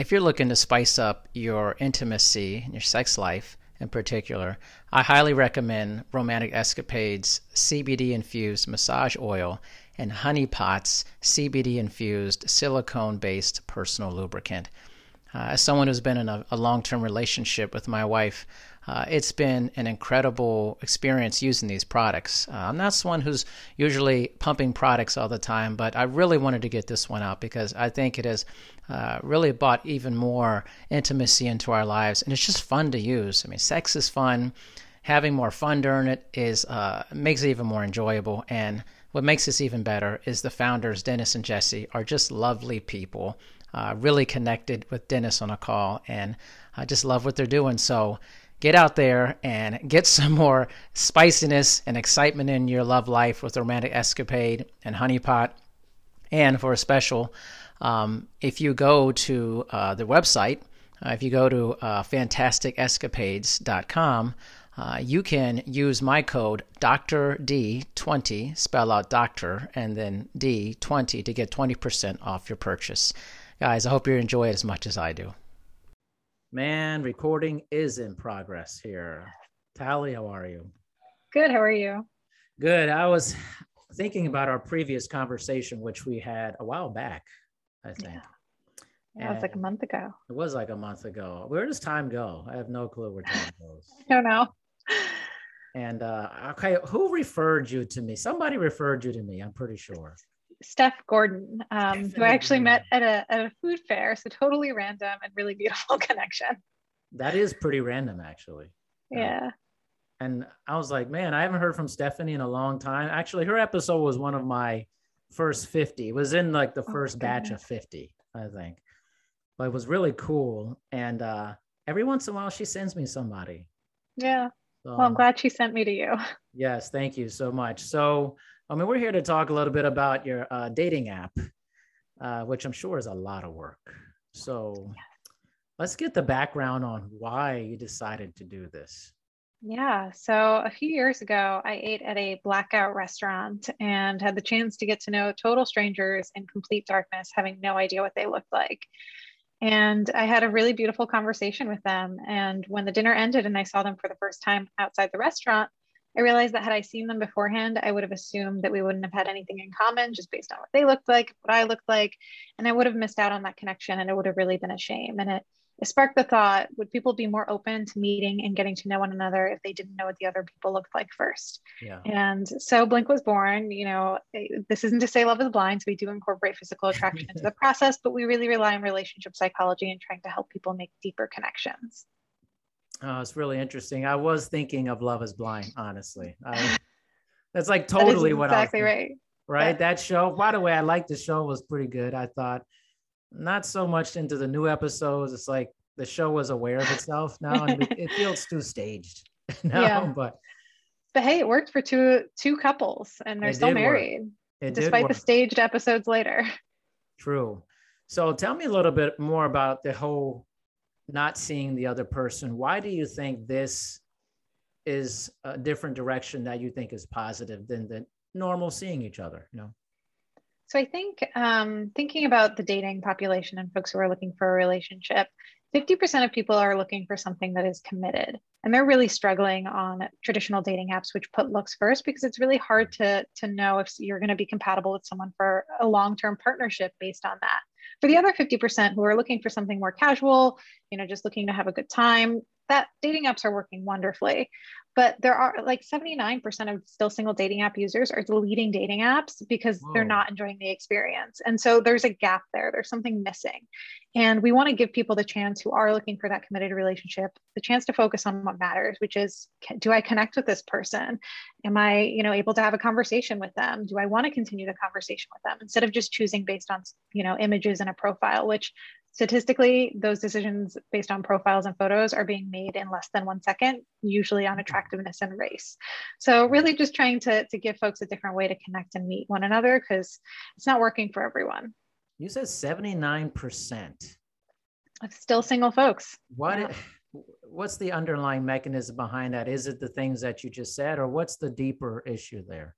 If you're looking to spice up your intimacy and your sex life in particular, I highly recommend Romantic Escapades CBD infused massage oil and Honey Pot's CBD infused silicone based personal lubricant. Uh, as someone who's been in a, a long term relationship with my wife, uh, it's been an incredible experience using these products. Uh, I'm not someone who's usually pumping products all the time, but I really wanted to get this one out because I think it has uh, really brought even more intimacy into our lives, and it's just fun to use. I mean, sex is fun. Having more fun during it is uh, makes it even more enjoyable. And what makes this even better is the founders, Dennis and Jesse, are just lovely people. Uh, really connected with Dennis on a call, and I just love what they're doing. So get out there and get some more spiciness and excitement in your love life with Romantic Escapade and Honeypot. And for a special, um, if you go to uh, the website, uh, if you go to uh, fantasticescapades.com, uh, you can use my code Dr. D20, spell out doctor, and then D20 to get 20% off your purchase. Guys, I hope you enjoy it as much as I do. Man, recording is in progress here. Tally, how are you? Good. How are you? Good. I was thinking about our previous conversation, which we had a while back, I think. Yeah. Yeah, it was like a month ago. It was like a month ago. Where does time go? I have no clue where time goes. I don't know. And uh, okay, who referred you to me? Somebody referred you to me. I'm pretty sure. Steph Gordon, um, who I actually met at a, at a food fair. So totally random and really beautiful connection. That is pretty random, actually. Yeah. And I was like, man, I haven't heard from Stephanie in a long time. Actually, her episode was one of my first 50. It was in like the Oh, first batch of 50, I think. But it was really cool. And uh, every once in a while, she sends me somebody. Yeah. So, Well, I'm glad she sent me to you. Yes, thank you so much. So, I mean, we're here to talk a little bit about your uh, dating app, uh, which I'm sure is a lot of work. So, let's get the background on why you decided to do this. Yeah. So a few years ago, I ate at a blackout restaurant and had the chance to get to know total strangers in complete darkness, having no idea what they looked like. And I had a really beautiful conversation with them. And when the dinner ended and I saw them for the first time outside the restaurant, I realized that had I seen them beforehand, I would have assumed that we wouldn't have had anything in common just based on what they looked like, what I looked like. And I would have missed out on that connection and it would have really been a shame. And it it sparked the thought would people be more open to meeting and getting to know one another if they didn't know what the other people looked like first Yeah. and so blink was born you know eh, this isn't to say love is blind so we do incorporate physical attraction into the process but we really rely on relationship psychology and trying to help people make deeper connections Oh, it's really interesting. I was thinking of Love is Blind, honestly. I, that's like That totally what I exactly right right? That show, by the way, I liked the show was pretty good. I thought not so much into the new episodes. It's like the show was aware of itself now, and it, it feels too staged now. Yeah. But but hey it worked for two two couples and they're still married despite the staged episodes later True. So tell me a little bit more about the whole not seeing the other person. Why do you think this is a different direction that you think is positive than the normal seeing each other? You know. So I think um, thinking about the dating population and folks who are looking for a relationship, 50% of people are looking for something that is committed. And they're really struggling on traditional dating apps, which put looks first because it's really hard to, to know if you're going to be compatible with someone for a long term partnership based on that. For the other 50% who are looking for something more casual, you know, just looking to have a good time, that dating apps are working wonderfully. But there are like 79% of still single dating app users are deleting dating apps because they're not enjoying the experience. And so there's a gap there, there's something missing. And we want to give people the chance who are looking for that committed relationship, the chance to focus on what matters, which is do I connect with this person? Am I, you know, able to have a conversation with them? Do I want to continue the conversation with them instead of just choosing based on, you know, images and a profile, which statistically, those decisions based on profiles and photos are being made in less than one second, usually on attractiveness and race. So really just trying to, to give folks a different way to connect and meet one another because it's not working for everyone. You said 79%. Of still single folks. What yeah. what's the underlying mechanism behind that? Is it the things that you just said or what's the deeper issue there?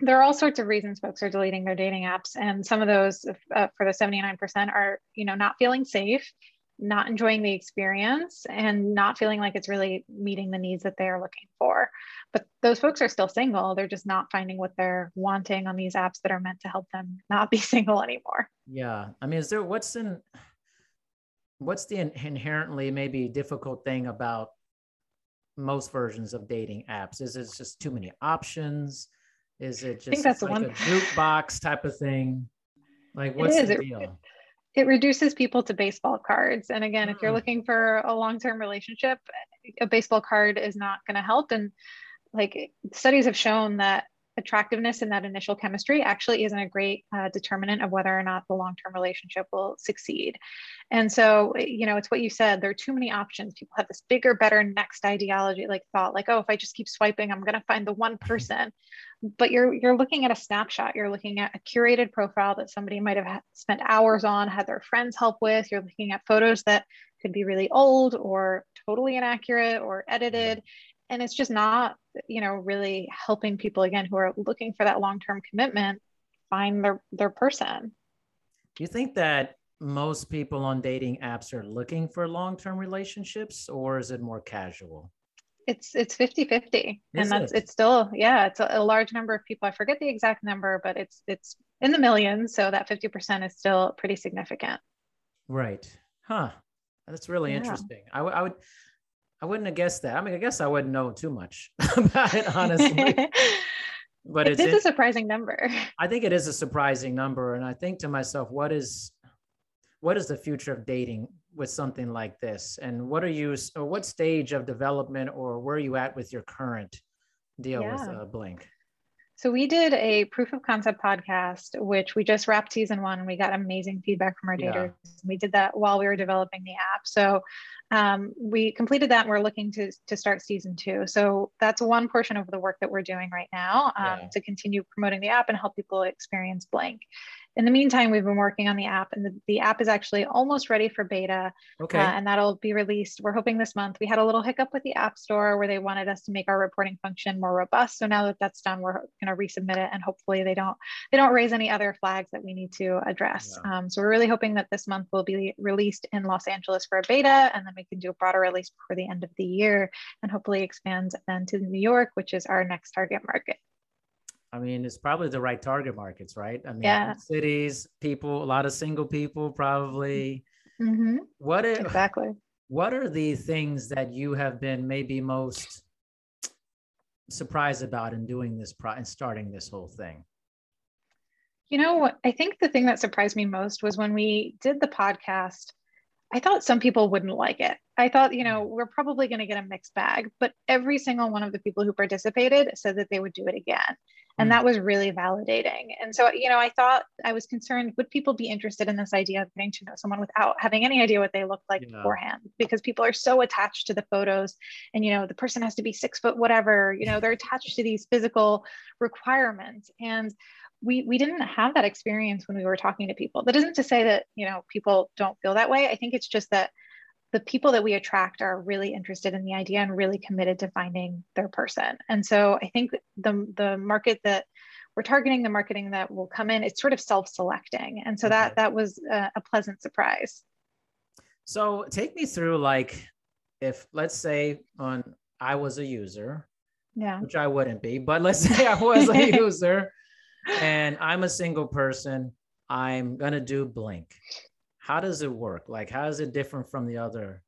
There are all sorts of reasons folks are deleting their dating apps and some of those uh, for the 79% are you know not feeling safe not enjoying the experience and not feeling like it's really meeting the needs that they're looking for. But those folks are still single. They're just not finding what they're wanting on these apps that are meant to help them not be single anymore. Yeah. I mean is there what's in what's the inherently maybe difficult thing about most versions of dating apps? Is it's just too many options is it just that's like one. a jukebox type of thing? Like what's the deal? It, it reduces people to baseball cards. And again, if you're hmm. looking for a long-term relationship, a baseball card is not going to help. And like studies have shown that attractiveness and that initial chemistry actually isn't a great uh, determinant of whether or not the long-term relationship will succeed. And so you know it's what you said there are too many options. People have this bigger better next ideology like thought like oh if i just keep swiping i'm going to find the one person. But you're you're looking at a snapshot. You're looking at a curated profile that somebody might have spent hours on had their friends help with. You're looking at photos that could be really old or totally inaccurate or edited and it's just not you know really helping people again who are looking for that long-term commitment find their their person. Do you think that most people on dating apps are looking for long-term relationships or is it more casual? It's it's 50 50 and that's it? it's still yeah it's a, a, large number of people. I forget the exact number but it's it's in the millions so that 50% is still pretty significant. Right. Huh. That's really yeah. interesting. I, w- I would I wouldn't have guessed that. I mean, I guess I wouldn't know too much about it, honestly. but it it's, a surprising number. I think it is a surprising number, and I think to myself, what is what is the future of dating with something like this, and what are you, or what stage of development, or where are you at with your current deal yeah. with uh, Blink? So we did a proof of concept podcast, which we just wrapped season one. And We got amazing feedback from our daters. Yeah. We did that while we were developing the app. So um, we completed that and we're looking to, to start season two. So that's one portion of the work that we're doing right now um, yeah. to continue promoting the app and help people experience Blink in the meantime, we've been working on the app, and the, the app is actually almost ready for beta. Okay. Uh, and that'll be released. We're hoping this month. We had a little hiccup with the App Store where they wanted us to make our reporting function more robust. So now that that's done, we're going to resubmit it, and hopefully they don't they don't raise any other flags that we need to address. Yeah. Um, so we're really hoping that this month will be released in Los Angeles for a beta, and then we can do a broader release before the end of the year, and hopefully expand then to New York, which is our next target market. I mean, it's probably the right target markets, right? I mean, yeah. cities, people, a lot of single people, probably. Mm-hmm. What are, exactly? What are the things that you have been maybe most surprised about in doing this pro and starting this whole thing? You know, I think the thing that surprised me most was when we did the podcast. I thought some people wouldn't like it. I thought, you know, mm. we're probably going to get a mixed bag, but every single one of the people who participated said that they would do it again and mm. that was really validating. And so you know i thought i was concerned would people be interested in this idea of getting to know someone without having any idea what they look like yeah. beforehand? Because people are so attached to the photos and you know the person has to be six foot whatever you know they're attached to these physical requirements. And we we didn't have that experience when we were talking to people. That isn't to say that you know people don't feel that way. I think it's just that the people that we attract are really interested in the idea and really committed to finding their person. And so I think the the market that we're targeting, the marketing that will come in, it's sort of self-selecting. And so okay. that mm-hmm. that was a, a pleasant surprise. So take me through like if let's say on I was a user, yeah, which I wouldn't be, but let's say I was a user and I'm a single person, I'm gonna do blink how does it work? Like, how is it different from the other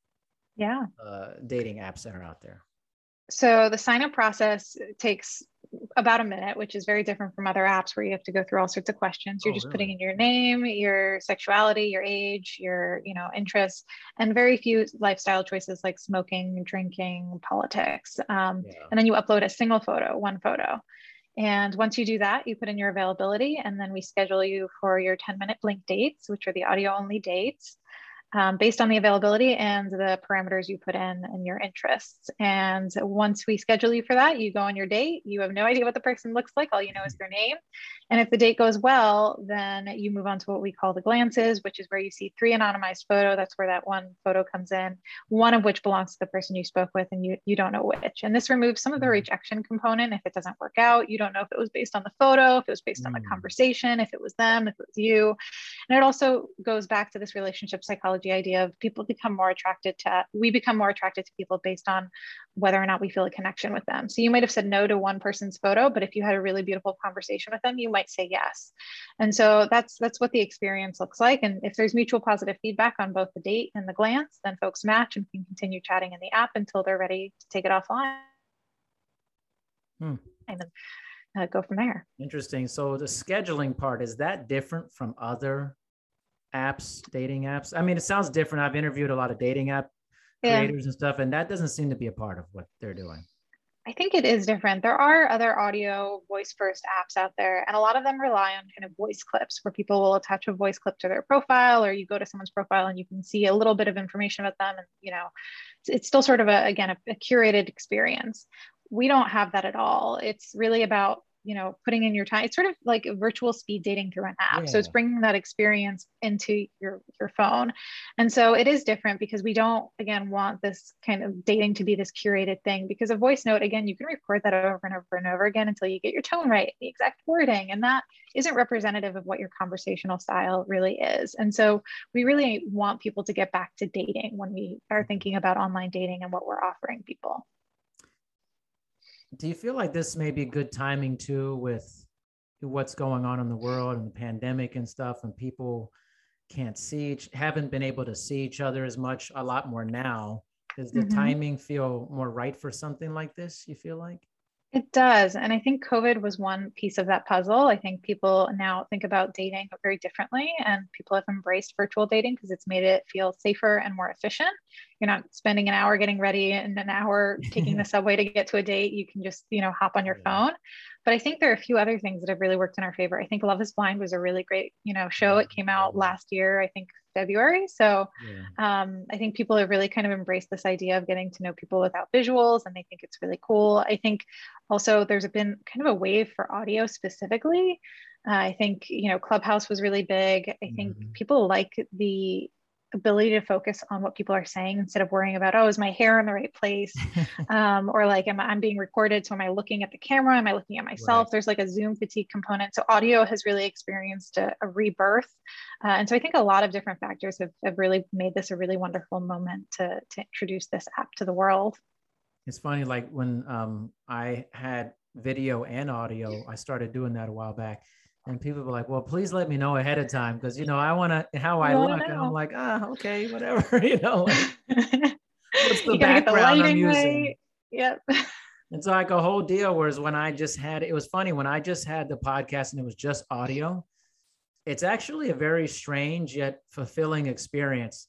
yeah uh, dating apps that are out there? So the sign up process takes about a minute, which is very different from other apps where you have to go through all sorts of questions. You're oh, just really? putting in your name, your sexuality, your age, your you know interests, and very few lifestyle choices like smoking, drinking, politics. Um, yeah. And then you upload a single photo, one photo And once you do that, you put in your availability, and then we schedule you for your 10 minute blink dates, which are the audio only dates um, based on the availability and the parameters you put in and your interests. And once we schedule you for that, you go on your date. You have no idea what the person looks like. All you know is their name. And if the date goes well, then you move on to what we call the glances, which is where you see three anonymized photo. That's where that one photo comes in, one of which belongs to the person you spoke with, and you, you don't know which. And this removes some of the mm-hmm. rejection component if it doesn't work out. You don't know if it was based on the photo, if it was based on the mm. conversation, if it was them, if it was you. And it also goes back to this relationship psychology psychology idea of people become more attracted to we become more attracted to people based on whether or not we feel a connection with them. So you might have said no to one person's photo but if you had a really beautiful conversation with them you might say yes. And so that's that's what the experience looks like. And if there's mutual positive feedback on both the date and the glance then folks match and can continue chatting in the app until they're ready to take it offline. Hmm. and then uh, go from there. Interesting. So the scheduling part is that different from other apps, dating apps? I mean, it sounds different. I've interviewed a lot of dating app yeah. creators and stuff, and that doesn't seem to be a part of what they're doing. I think it is different. There are other audio voice first apps out there, and a lot of them rely on kind of voice clips where people will attach a voice clip to their profile, or you go to someone's profile and you can see a little bit of information about them. And, you know, it's, it's still sort of a, again, a, a curated experience. We don't have that at all. It's really about you know putting in your time. It's sort of like a virtual speed dating through an app. Yeah. so it's bringing that experience into your your phone. And so it is different because we don't again want this kind of dating to be this curated thing because a voice note again you can record that over and over and over again until you get your tone right the exact wording and that isn't representative of what your conversational style really is. And so we really want people to get back to dating when we are mm-hmm. thinking about online dating and what we're offering people do you feel like this may be good timing too with what's going on in the world and the pandemic and stuff and people can't see each haven't been able to see each other as much a lot more now does the mm-hmm. timing feel more right for something like this you feel like it does. And I think COVID was one piece of that puzzle. I think people now think about dating very differently, and people have embraced virtual dating because it's made it feel safer and more efficient. You're not spending an hour getting ready and an hour taking the subway to get to a date. You can just, you know, hop on your yeah. phone. But I think there are a few other things that have really worked in our favor. I think Love is Blind was a really great, you know, show. It came out last year, I think February. So yeah. um, I think people have really kind of embraced this idea of getting to know people without visuals and they think it's really cool. I think also there's been kind of a wave for audio specifically. Uh, I think, you know, Clubhouse was really big. I think mm-hmm. people like the ability to focus on what people are saying instead of worrying about oh is my hair in the right place? Um, or like am I, i'm being recorded so am i looking at the camera? Am i looking at myself? Right. there's like a zoom fatigue component. So audio has really experienced a, a rebirth. Uh, and so i think a lot of different factors have, have really made this a really wonderful moment to, to introduce this app to the world. It's funny like when um, i had video and audio i started doing that a while back and people were like, "Well, please let me know ahead of time because you know I want to how I look." Know. And I'm like, "Ah, okay, whatever." you know, like, what's the background the I'm using? Right. Yep. It's like a whole deal. Whereas when I just had, it was funny when I just had the podcast and it was just audio. It's actually a very strange yet fulfilling experience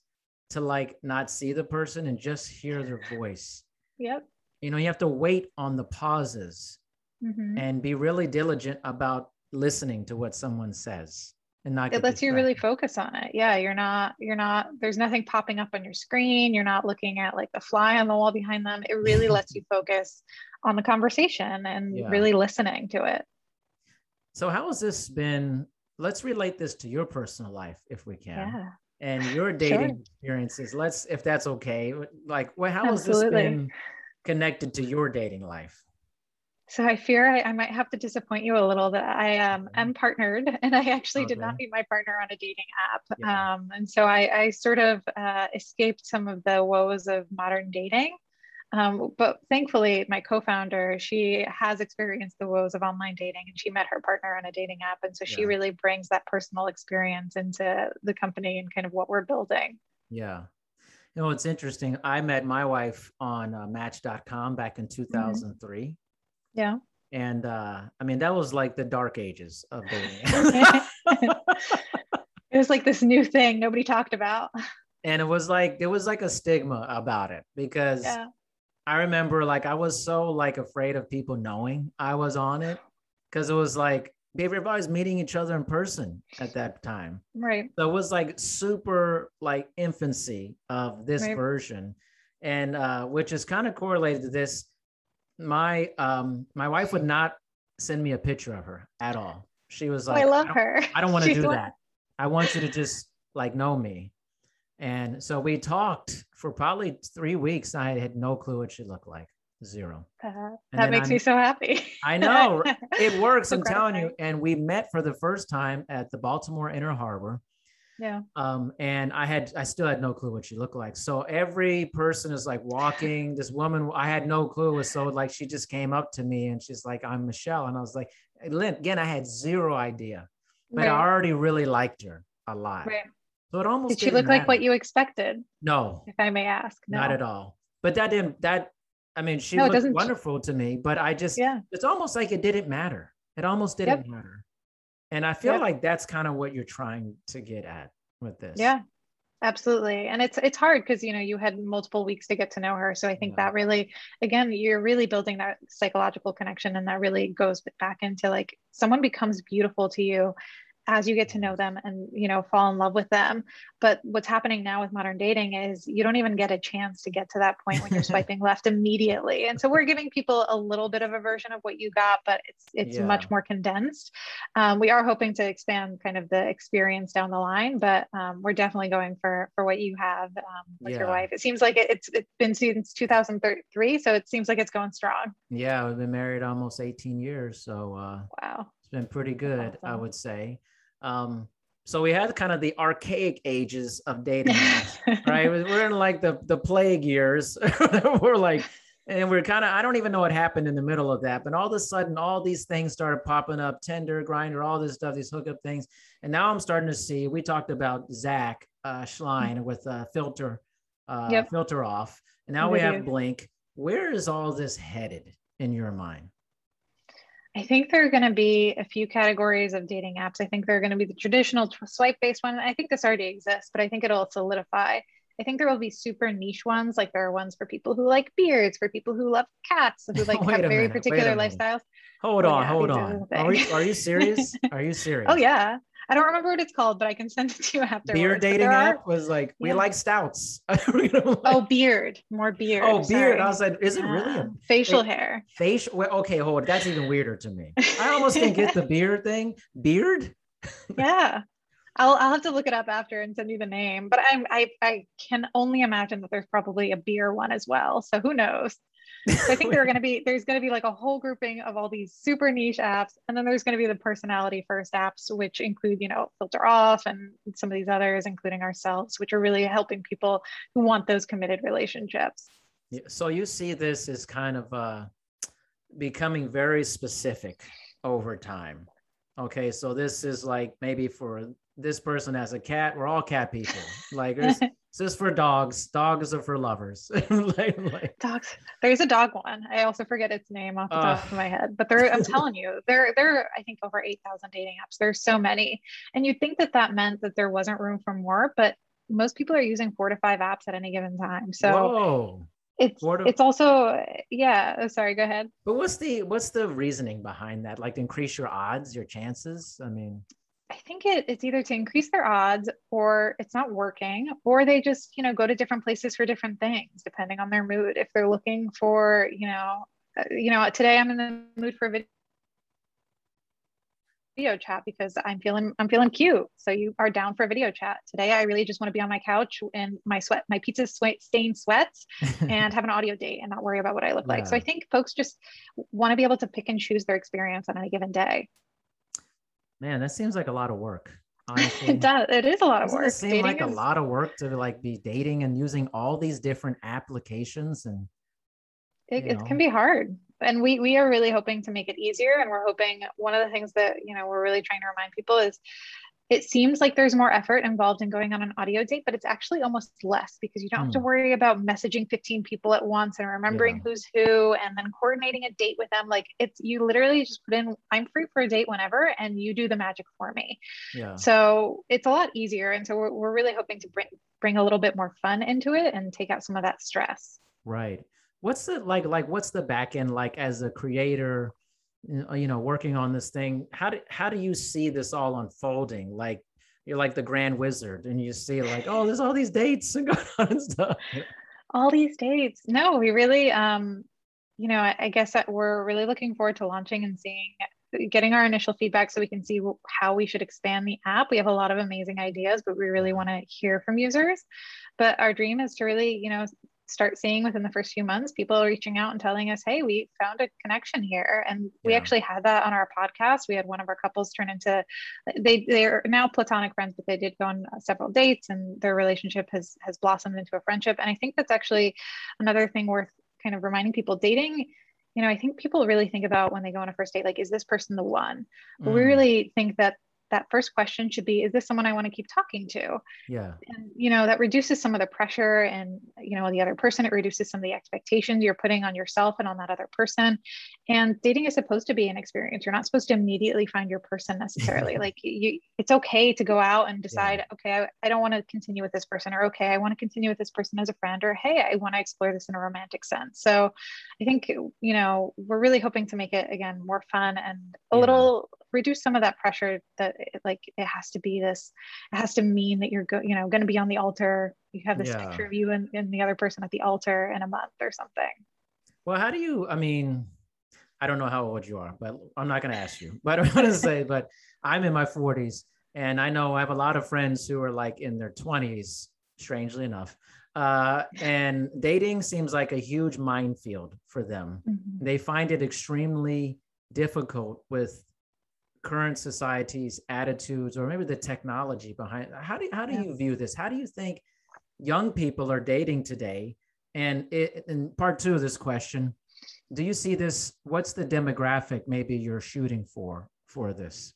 to like not see the person and just hear their voice. Yep. You know, you have to wait on the pauses mm-hmm. and be really diligent about listening to what someone says and not it lets you really focus on it yeah you're not you're not there's nothing popping up on your screen you're not looking at like the fly on the wall behind them it really lets you focus on the conversation and yeah. really listening to it so how has this been let's relate this to your personal life if we can yeah. and your dating sure. experiences let's if that's okay like well, how Absolutely. has this been connected to your dating life so I fear I, I, might have to disappoint you a little that I um, am partnered and I actually okay. did not meet my partner on a dating app. Yeah. Um, and so I, I sort of uh, escaped some of the woes of modern dating. Um, but thankfully, my co-founder, she has experienced the woes of online dating and she met her partner on a dating app. And so yeah. she really brings that personal experience into the company and kind of what we're building. Yeah. You know, it's interesting. I met my wife on uh, match.com back in 2003. Mm-hmm yeah. And uh, I mean, that was like the dark ages of dating. it was like this new thing nobody talked about. And it was like there was like a stigma about it because yeah. I remember like I was so like afraid of people knowing I was on it because it was like everybody's meeting each other in person at that time. Right. So it was like super like infancy of this Right. version, and uh, which is kind of correlated to this. My um my wife would not send me a picture of her at all. She was Oh, like, I love don't- her. I don't want to do that. I want you to just like know me. And so we talked for probably three weeks. I had no clue what she looked like. Zero. Uh, that makes I'm- me so happy. I know it works. So I'm telling you. And we met for the first time at the Baltimore Inner Harbor. Yeah. Um, and I had, I still had no clue what she looked like. So every person is like walking. This woman, I had no clue. Was so like she just came up to me and she's like, "I'm Michelle," and I was like, "Lynn." Again, I had zero idea, but I already really liked her a lot. Right. So it almost Did she look like what you expected, No, if I may ask? No. not at all. But that didn't. That I mean, she No, looked wonderful to me. But I just, Yeah. it's almost like it didn't matter. It almost didn't matter. And I feel Yep. like that's kind of what you're trying to get at with this. Yeah. Absolutely. And it's it's hard because you know you had multiple weeks to get to know her. So I think Yeah. that really again, you're really building that psychological connection and that really goes back into like someone becomes beautiful to you as you get to know them and you know fall in love with them. But what's happening now with modern dating is you don't even get a chance to get to that point when you're swiping left immediately. And so we're giving people a little bit of a version of what you got but it's it's Yeah. much more condensed. Um, we are hoping to expand kind of the experience down the line but um, we're definitely going for for what you have um, with your wife. It seems like it, it's it's been since 2003 so it seems like it's going strong. Yeah, we've been married almost 18 years. So uh, wow. it's been pretty good, I would say. Um, so we had kind of the archaic ages of dating, right? We're in like the, the plague years. we're like, and we're kind of, I don't even know what happened in the middle of that, but all of a sudden, all these things started popping up Tinder, Grindr, all this stuff, these hookup things. And now I'm starting to see, we talked about Zach uh, Schleien with uh, filter, uh, Yep. filter off. And now we have Video. Blink. Where is all this headed in your mind? I think there are going to be a few categories of dating apps. I think there are going to be the traditional swipe based one. I think this already exists, but I think it'll solidify. I think there will be super niche ones, like there are ones for people who like beards, for people who love cats, who like have very minute, particular lifestyles. Hold Oh, on, yeah, hold on. Are, we, are you serious? Are you serious? Oh yeah, I don't remember what it's called, but I can send it to you after. Beer dating there are- app was like, we Yeah. like stouts. Like- Oh, beard, more beard. oh, beard. sorry. I was like, is it really a um, facial Wait. hair? facial? Well, okay, hold. That's even weirder to me. I almost didn't get the beard thing. Beard? Yeah. I'll, I'll have to look it up after and send you the name, but I'm, I, I can only imagine that there's probably a beer one as well. So who knows? So I think there are going to be there's going to be like a whole grouping of all these super niche apps, and then there's going to be the personality first apps, which include you know filter off and some of these others, including ourselves, which are really helping people who want those committed relationships. Yeah, So you see this as kind of uh, becoming very specific over time. Okay, so this is like maybe for this person as a cat, we're all cat people. Like this, is for dogs. Dogs are for lovers. like, like, Dogs. There's a dog one. I also forget its name off the top of my head, but there. I'm telling you, there, there. are, I think over eight thousand dating apps. There's so many, and you'd think that that meant that there wasn't room for more, but most people are using four to five apps at any given time. So whoa. it's to- it's also yeah. Oh, sorry, go ahead. But what's the what's the reasoning behind that? Like increase your odds, your chances? I mean, I think it, it's either to increase their odds or it's not working, or they just, you know, go to different places for different things depending on their mood. If they're looking for, you know, uh, you know, today I'm in the mood for a vid- video chat because I'm feeling I'm feeling cute. So you are down for a video chat. Today I really just want to be on my couch in my sweat, my pizza sweat stained sweats and have an audio date and not worry about what I look like. So I think folks just want to be able to pick and choose their experience on any given day. Man, that seems like a lot of work. Honestly. It does. It is a lot of work. it seem Dating like a lot of work to like be dating and using all these different applications and it, it can be hard and we we are really hoping to make it easier and we're hoping one of the things that you know we're really trying to remind people is it seems like there's more effort involved in going on an audio date but it's actually almost less because you don't have to Hmm. worry about messaging 15 people at once and remembering Yeah. who's who and then coordinating a date with them like it's you literally just put in i'm free for a date whenever and you do the magic for me yeah. so it's a lot easier and so we're, we're really hoping to bring bring a little bit more fun into it and take out some of that stress Right. What's the like like what's the back end like as a creator? You know working on this thing how do how do you see this all unfolding? Like you're like the grand wizard and you see like oh there's all these dates and going on and stuff. All these dates. No we really um you know I, I guess that we're really looking forward to launching and seeing getting our initial feedback so we can see how we should expand the app. We have a lot of amazing ideas but we really want to hear from users. But our dream is to really you know start seeing within the first few months people reaching out and telling us hey we found a connection here. And we actually had that on our podcast. We had one of our couples turn into they they're now platonic friends but they did go on several dates and their relationship has has blossomed into a friendship. And i think that's actually another thing worth kind of reminding people dating you know i think people really think about when they go on a first date like is this person the one? Mm. we really think that that first question should be is this someone i want to keep talking to? Yeah. And you know that reduces some of the pressure and you know the other person it reduces some of the expectations you're putting on yourself and on that other person. And dating is supposed to be an experience. You're not supposed to immediately find your person necessarily. Like you it's okay to go out and decide yeah. okay I, I don't want to continue with this person or okay i want to continue with this person as a friend or hey i want to explore this in a romantic sense. So i think you know we're really hoping to make it again more fun and a yeah. little reduce some of that pressure that it, like it has to be this it has to mean that you're go, you know going to be on the altar you have this yeah. picture of you and, and the other person at the altar in a month or something well how do you i mean i don't know how old you are but i'm not going to ask you but i want to say but i'm in my 40s and i know i have a lot of friends who are like in their 20s strangely enough uh, and dating seems like a huge minefield for them. Mm-hmm. They find it extremely difficult with current society's attitudes or maybe the technology behind how do, how do you view this how do you think young people are dating today and it, in part two of this question do you see this what's the demographic maybe you're shooting for for this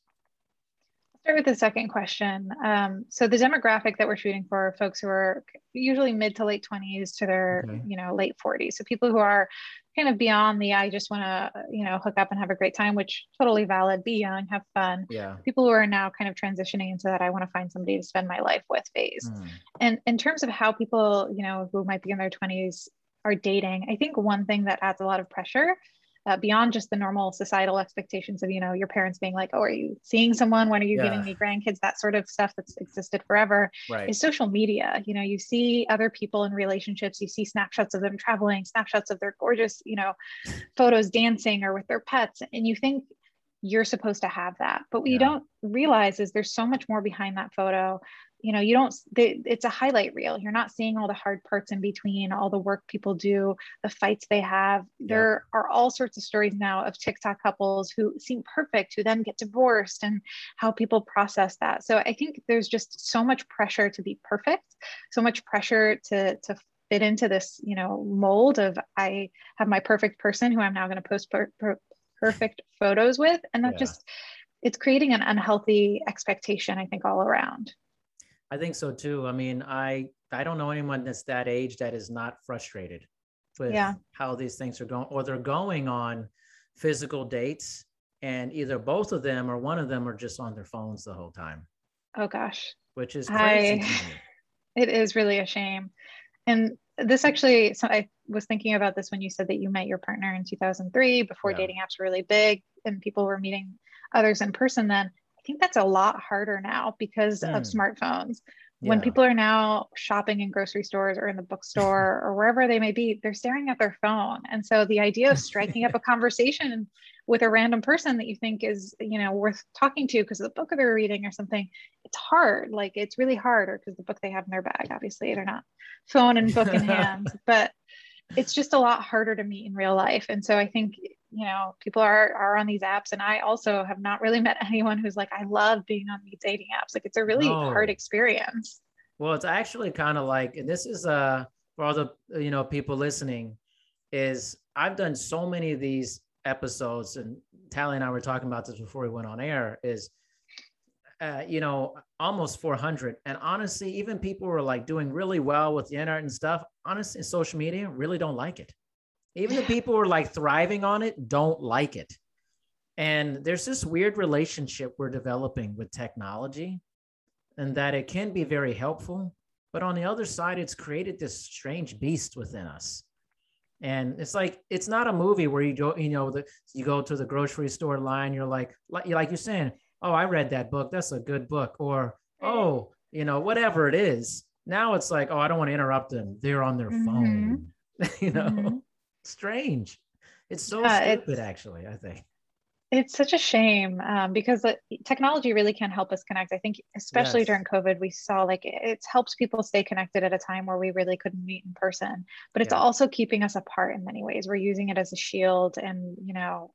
start with the second question. Um, so the demographic that we're shooting for folks who are usually mid to late 20s to their, okay. you know, late 40s. So people who are kind of beyond the I just want to, you know, hook up and have a great time, which totally valid, be young, have fun. Yeah. People who are now kind of transitioning into that I want to find somebody to spend my life with phase. Mm. And in terms of how people, you know, who might be in their 20s are dating, I think one thing that adds a lot of pressure uh, beyond just the normal societal expectations of you know your parents being like oh are you seeing someone when are you yeah. giving me grandkids that sort of stuff that's existed forever right. is social media you know you see other people in relationships you see snapshots of them traveling snapshots of their gorgeous you know photos dancing or with their pets and you think you're supposed to have that but what yeah. you don't realize is there's so much more behind that photo you know you don't they, it's a highlight reel. You're not seeing all the hard parts in between all the work people do the fights they have. Yeah. there are all sorts of stories now of tiktok couples who seem perfect who then get divorced and how people process that. So i think there's just so much pressure to be perfect so much pressure to to fit into this you know mold of i have my perfect person who i'm now going to post per- per- perfect photos with. And that yeah. just it's creating an unhealthy expectation i think all around I think so too. I mean, I I don't know anyone that's that age that is not frustrated with yeah. how these things are going, or they're going on physical dates, and either both of them or one of them are just on their phones the whole time. Oh gosh, which is crazy. I, it is really a shame, and this actually. So I was thinking about this when you said that you met your partner in 2003 before yeah. dating apps were really big and people were meeting others in person then think that's a lot harder now because mm. of smartphones. Yeah. When people are now shopping in grocery stores or in the bookstore or wherever they may be, they're staring at their phone. And so the idea of striking up a conversation with a random person that you think is, you know, worth talking to because of the book they're reading or something, it's hard. Like it's really hard, or because the book they have in their bag, obviously, they're not phone and book in hand. But it's just a lot harder to meet in real life. And so I think you know people are are on these apps and i also have not really met anyone who's like i love being on these dating apps. Like it's a really no. hard experience. Well it's actually kind of like and this is uh for all the you know people listening is i've done so many of these episodes and tally and i were talking about this before we went on air is uh, you know almost 400 and honestly even people who are like doing really well with the internet and stuff honestly social media really don't like it even the people who are like thriving on it don't like it. And there's this weird relationship we're developing with technology, and that it can be very helpful. But on the other side, it's created this strange beast within us. And it's like it's not a movie where you go, you know, the you go to the grocery store line, you're like, like, you're saying, oh, I read that book. That's a good book. Or, oh, you know, whatever it is. Now it's like, oh, I don't want to interrupt them. They're on their mm-hmm. phone. you know, mm-hmm. Strange. It's so yeah, stupid, it's, actually, I think. It's such a shame um, because technology really can help us connect. I think, especially yes. during COVID, we saw like it's helped people stay connected at a time where we really couldn't meet in person. But it's yeah. also keeping us apart in many ways. We're using it as a shield, and you know,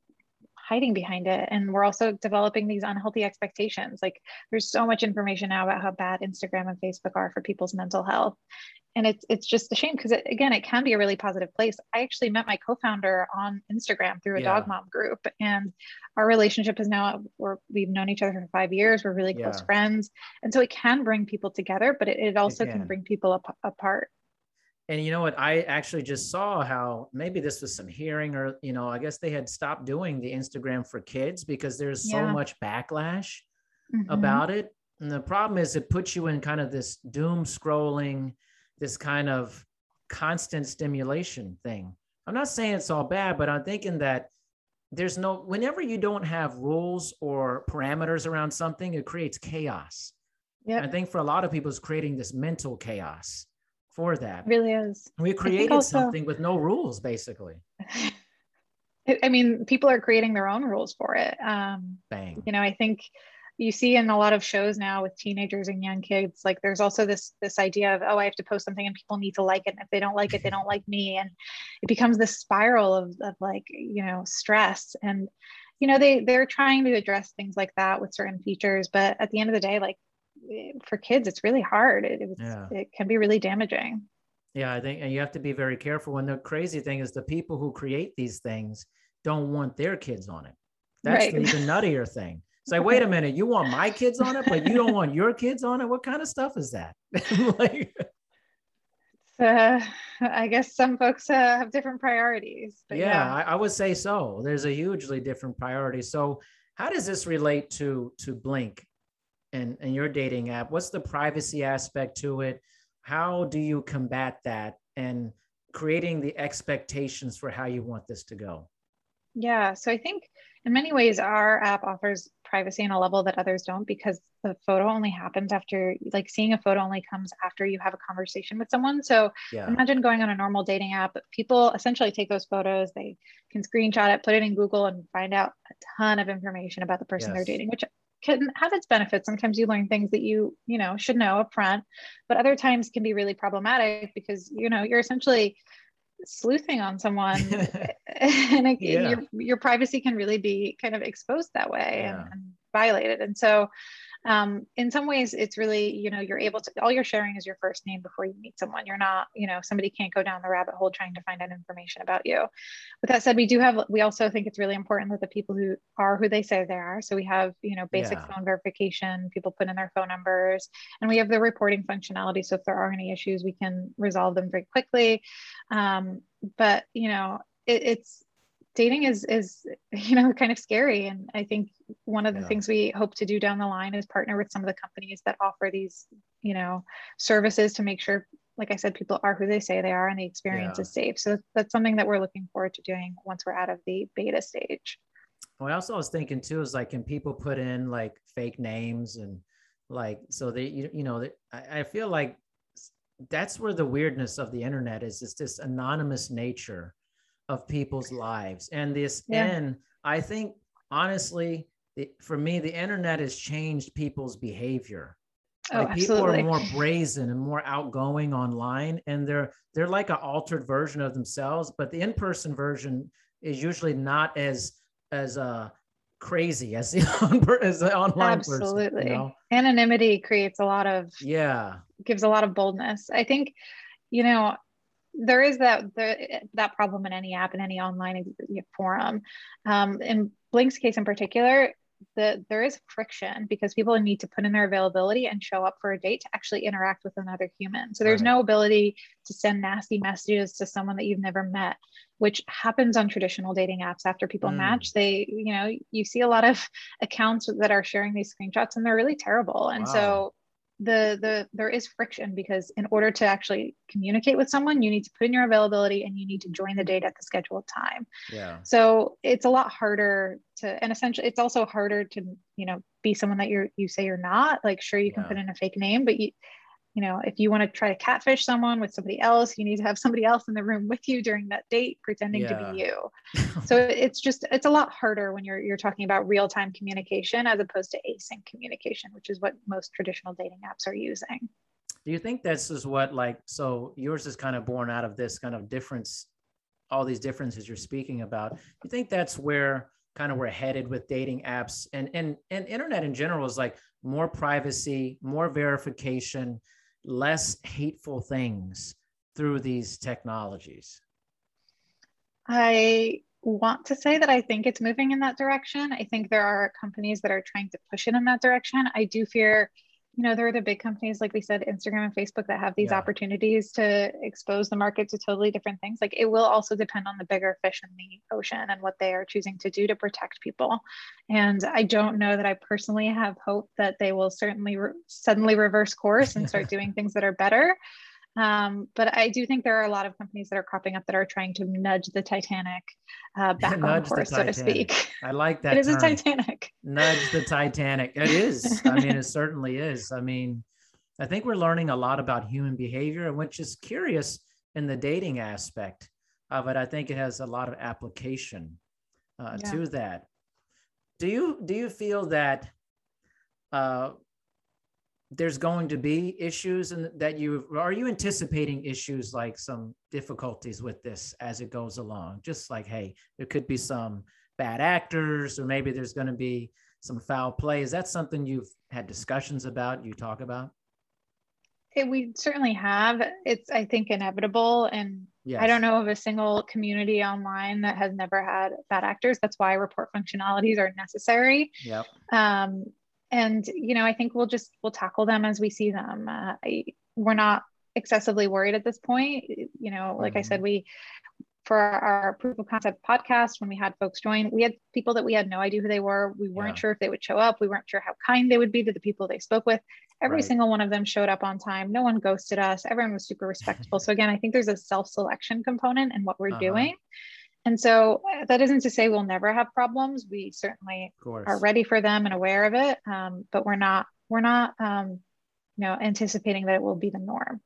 hiding behind it and we're also developing these unhealthy expectations like there's so much information now about how bad instagram and facebook are for people's mental health and it's it's just a shame because it, again it can be a really positive place i actually met my co-founder on instagram through a yeah. dog mom group and our relationship is now we're, we've known each other for five years we're really close yeah. friends and so it can bring people together but it, it also it can. can. bring people ap- apart and you know what i actually just saw how maybe this was some hearing or you know i guess they had stopped doing the instagram for kids because there's yeah. so much backlash mm-hmm. about it and the problem is it puts you in kind of this doom scrolling this kind of constant stimulation thing. I'm not saying it's all bad, but I'm thinking that there's no, whenever you don't have rules or parameters around something, it creates chaos. Yeah. I think for a lot of people, it's creating this mental chaos for that. It really is. We created also, something with no rules, basically. I mean, people are creating their own rules for it. Um, Bang. You know, I think you see in a lot of shows now with teenagers and young kids like there's also this this idea of oh i have to post something and people need to like it. And if they don't like it they don't like me. And it becomes this spiral of, of like you know stress. And you know they they're trying to address things like that with certain features. But at the end of the day like eh, for kids it's really hard. It, yeah. it can be really damaging. Yeah i think and you have to be very careful. And the crazy thing is the people who create these things don't want their kids on it. That's right. the even nuttier thing Say, wait a minute, you want my kids on it, but you don't want your kids on it? What kind of stuff is that? like, uh, I guess some folks uh, have different priorities. yeah, yeah. I, I, would say so. There's a hugely different priority. So, how does this relate to to Blink and and your dating app? What's the privacy aspect to it? How do you combat that and creating the expectations for how you want this to go? Yeah, so I think in many ways our app offers privacy on a level that others don't because the photo only happens after like seeing a photo only comes after you have a conversation with someone so yeah. imagine going on a normal dating app people essentially take those photos they can screenshot it put it in google and find out a ton of information about the person yes. they're dating which can have its benefits sometimes you learn things that you you know should know up front but other times can be really problematic because you know you're essentially sleuthing on someone and yeah. your, your privacy can really be kind of exposed that way yeah. and, and, violated and so um, in some ways it's really you know you're able to all you're sharing is your first name before you meet someone you're not you know somebody can't go down the rabbit hole trying to find out information about you with that said we do have we also think it's really important that the people who are who they say they are so we have you know basic yeah. phone verification people put in their phone numbers and we have the reporting functionality so if there are any issues we can resolve them very quickly um, but you know it, it's dating is is you know kind of scary. And i think one of the yeah. things we hope to do down the line is partner with some of the companies that offer these you know services to make sure like i said people are who they say they are and the experience yeah. is safe. So that's something that we're looking forward to doing once we're out of the beta stage. Well i also was thinking too is like can people put in like fake names and like so they you, you know I, I feel like that's where the weirdness of the internet is. Is this anonymous nature of people's lives. And this, yeah. and I think honestly, the, for me, the internet has changed people's behavior. Oh, like people are more brazen and more outgoing online, and they're they're like an altered version of themselves. But the in-person version is usually not as as uh crazy as the, on, as the online absolutely person, you know? anonymity creates a lot of yeah gives a lot of boldness i think you know there is that the, that problem in any app in any online forum. Um, in Blink's case in particular, the, there is friction because people need to put in their availability and show up for a date to actually interact with another human. So there's right. no ability to send nasty messages to someone that you've never met, which happens on traditional dating apps after people mm. match. They, you know, you see a lot of accounts that are sharing these screenshots and they're really terrible. And wow. so the the there is friction because in order to actually communicate with someone you need to put in your availability and you need to join the date at the scheduled time. Yeah. So it's a lot harder to and essentially it's also harder to you know be someone that you're you say you're not. Like sure you can Yeah. put in a fake name but you you know if you want to try to catfish someone with somebody else you need to have somebody else in the room with you during that date pretending to be you. So it's just it's a lot harder when you're you're talking about real-time communication as opposed to async communication which is what most traditional dating apps are using. Do you think this is what like so yours is kind of born out of this kind of difference, all these differences you're speaking about? You think that's where kind of we're headed with dating apps? And and and internet in general is like more privacy, more verification, less hateful things through these technologies. I want to say that I think it's moving in that direction. I think there are companies that are trying to push it in that direction. I do fear, you know, there are the big companies, like we said, Instagram and Facebook, that have these Yeah. opportunities to expose the market to totally different things. Like it will also depend on the bigger fish in the ocean and what they are choosing to do to protect people. And I don't know that I personally have hope that they will certainly re- suddenly reverse course and start doing things that are better. Um, but I do think there are a lot of companies that are cropping up that are trying to nudge the Titanic uh, back on course, so to speak. I like that. It is a. Titanic. nudge the Titanic. It is. I mean, it certainly is. I mean, I think we're learning a lot about human behavior, which is curious in the dating aspect of it. I think it has a lot of application uh, Yeah. to that. Do you do you feel that uh, there's going to be issues, and that you are you anticipating issues like some difficulties with this as it goes along? Just like, hey, there could be some bad actors, or maybe there's going to be some foul play. Is that something you've had discussions about? You talk about? It, we certainly have. It's, I think, inevitable. And Yes. I don't know of a single community online that has never had bad actors. That's why report functionalities are necessary. Yep. um, and you know i think we'll just we'll tackle them as we see them. Uh, I, we're not excessively worried at this point. You know like i said we for our proof of concept podcast when we had folks join we had people that we had no idea who they were. We weren't Yeah. sure if they would show up. We weren't sure how kind they would be to the people they spoke with. Every Right. single one of them showed up on time. No one ghosted us. Everyone was super respectful. So again i think there's a self-selection component in what we're Uh-huh. doing and so uh, that isn't to say we'll never have problems we certainly are ready for them and aware of it um, but we're not we're not um, you know anticipating that it will be the norm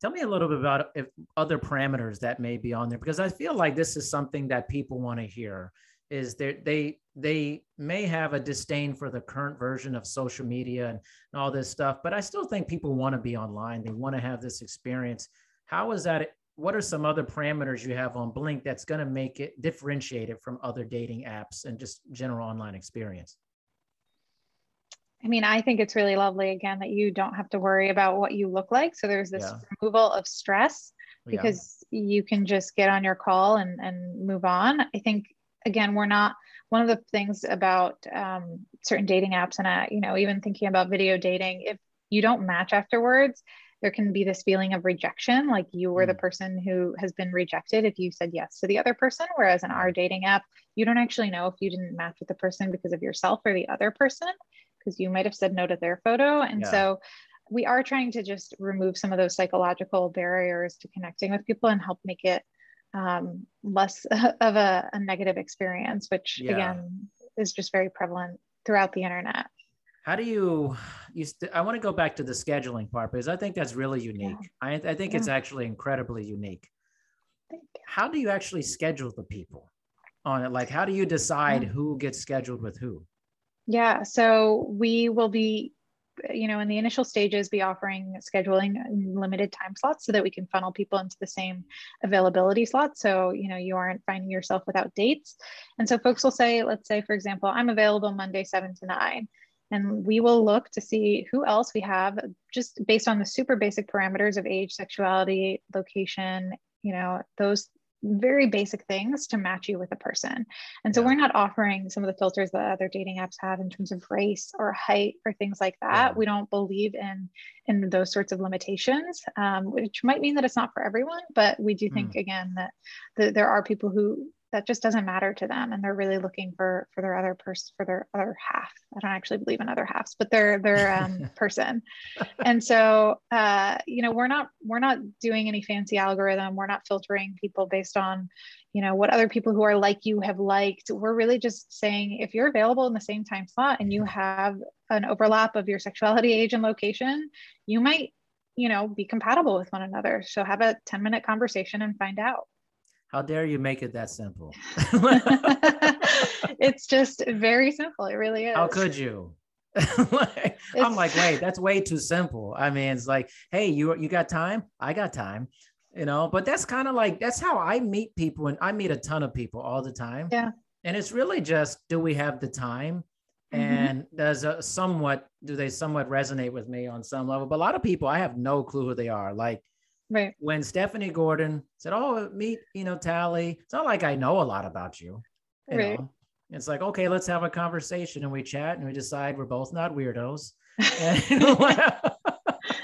Tell me a little bit about if other parameters that may be on there because I feel like this is something that people want to hear. Is there they they may have a disdain for the current version of social media and, and all this stuff, but I still think people want to be online. They want to have this experience. How is that? What are some other parameters you have on Blink that's going to make it differentiate it from other dating apps and just general online experience? i mean i think it's really lovely again that you don't have to worry about what you look like so there's this Yeah. removal of stress Yeah. because you can just get on your call and, and move on i think again we're not one of the things about um, certain dating apps and uh, you know even thinking about video dating if you don't match afterwards there can be this feeling of rejection like you were the Mm. person who has been rejected if you said yes to the other person whereas in our dating app you don't actually know if you didn't match with the person because of yourself or the other person because you might have said no to their photo and Yeah. so we are trying to just remove some of those psychological barriers to connecting with people and help make it um, less of a, a negative experience which Yeah. again is just very prevalent throughout the internet How do you, you st- I want to go back to the scheduling part because I think that's really unique. I, I think it's actually incredibly unique. How do you actually schedule the people on it? Like, how do you decide Yeah. who gets scheduled with who? Yeah, so we will be, you know, in the initial stages, be offering scheduling limited time slots so that we can funnel people into the same availability slot. So, you know, you aren't finding yourself without dates. And so folks will say, let's say, for example, I'm available Monday, seven to nine. And we will look to see who else we have just based on the super basic parameters of age, sexuality, location, you know, those very basic things to match you with a person. And so Yeah. we're not offering some of the filters that other dating apps have in terms of race or height or things like that. Yeah. We don't believe in in those sorts of limitations, um, which might mean that it's not for everyone. But we do think again that, that there are people who that just doesn't matter to them and they're really looking for for their other person for their other half. I don't actually believe in other halves but their their um, person. And so uh, you know we're not we're not doing any fancy algorithm. We're not filtering people based on you know what other people who are like you have liked. We're really just saying if you're available in the same time slot and you have an overlap of your sexuality age and location you might you know be compatible with one another. So have a 10 minute conversation and find out how dare you make it that simple? it's just very simple. It really is. How could you? like, I'm like, wait, that's way too simple. I mean, it's like, hey, you you got time? I got time. You know, but that's kind of like that's how I meet people, and I meet a ton of people all the time. Yeah. And it's really just, do we have the time? Mm-hmm. And does a somewhat do they somewhat resonate with me on some level? But a lot of people, I have no clue who they are. Like Right. When Stephanie Gordon said, "Oh, meet you know Tally," it's not like I know a lot about you. you right. Know? It's like, okay, let's have a conversation, and we chat, and we decide we're both not weirdos.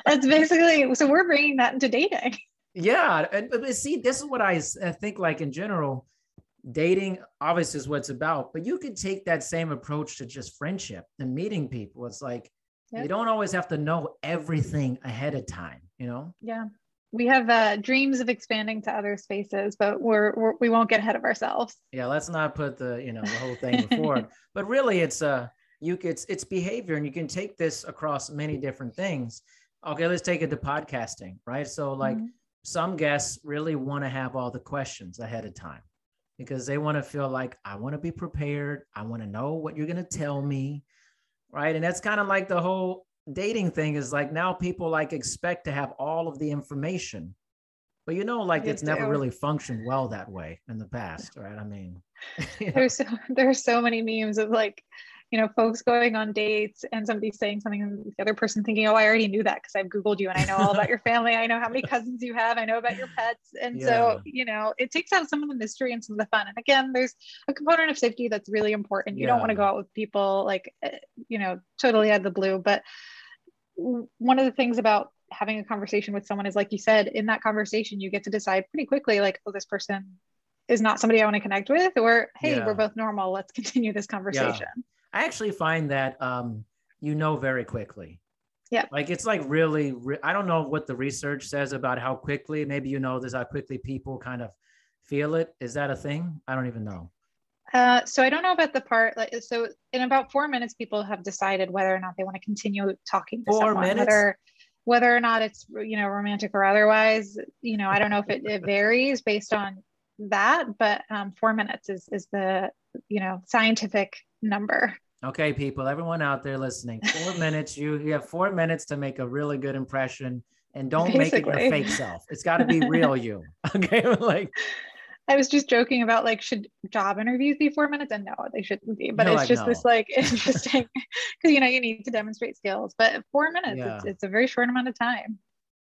That's basically so. We're bringing that into dating. Yeah, and but see, this is what I, I think. Like in general, dating obviously is what's about, but you could take that same approach to just friendship and meeting people. It's like yep. you don't always have to know everything ahead of time. You know? Yeah we have uh, dreams of expanding to other spaces, but we're, we're we won't get ahead of ourselves. Yeah, let's not put the you know the whole thing before. but really, it's uh you it's it's behavior, and you can take this across many different things. Okay, let's take it to podcasting, right? So like mm-hmm. some guests really want to have all the questions ahead of time because they want to feel like I want to be prepared. I want to know what you're going to tell me, right? And that's kind of like the whole dating thing is like now people like expect to have all of the information. But you know like it's never really functioned well that way in the past right? I mean there's so there's so many memes of like you know folks going on dates and somebody saying something and the other person thinking oh i already knew that because i've googled you and i know all about your family. I know how many cousins you have. I know about your pets. And yeah. so you know it takes out some of the mystery and some of the fun. And again there's a component of safety that's really important. You yeah. don't want to go out with people like eh, you know totally out of the blue. But one of the things about having a conversation with someone is like you said in that conversation you get to decide pretty quickly like oh this person is not somebody i want to connect with or hey yeah. we're both normal let's continue this conversation. Yeah. i actually find that um, you know very quickly. Yeah like it's like really re- i don't know what the research says about how quickly maybe you know this how quickly people kind of feel it. Is that a thing? I don't even know uh, so I don't know about the part like so in about four minutes people have decided whether or not they want to continue talking to four someone minutes? whether whether or not it's you know romantic or otherwise you know I don't know if it, it varies based on that but um, four minutes is is the you know scientific number okay people everyone out there listening four minutes you you have four minutes to make a really good impression and don't Basically. make it your fake self it's got to be real you okay like I was just joking about like should job interviews be four minutes? And no, they shouldn't be. But no, it's just this like interesting because you know you need to demonstrate skills. But four minutes, yeah. it's, it's a very short amount of time.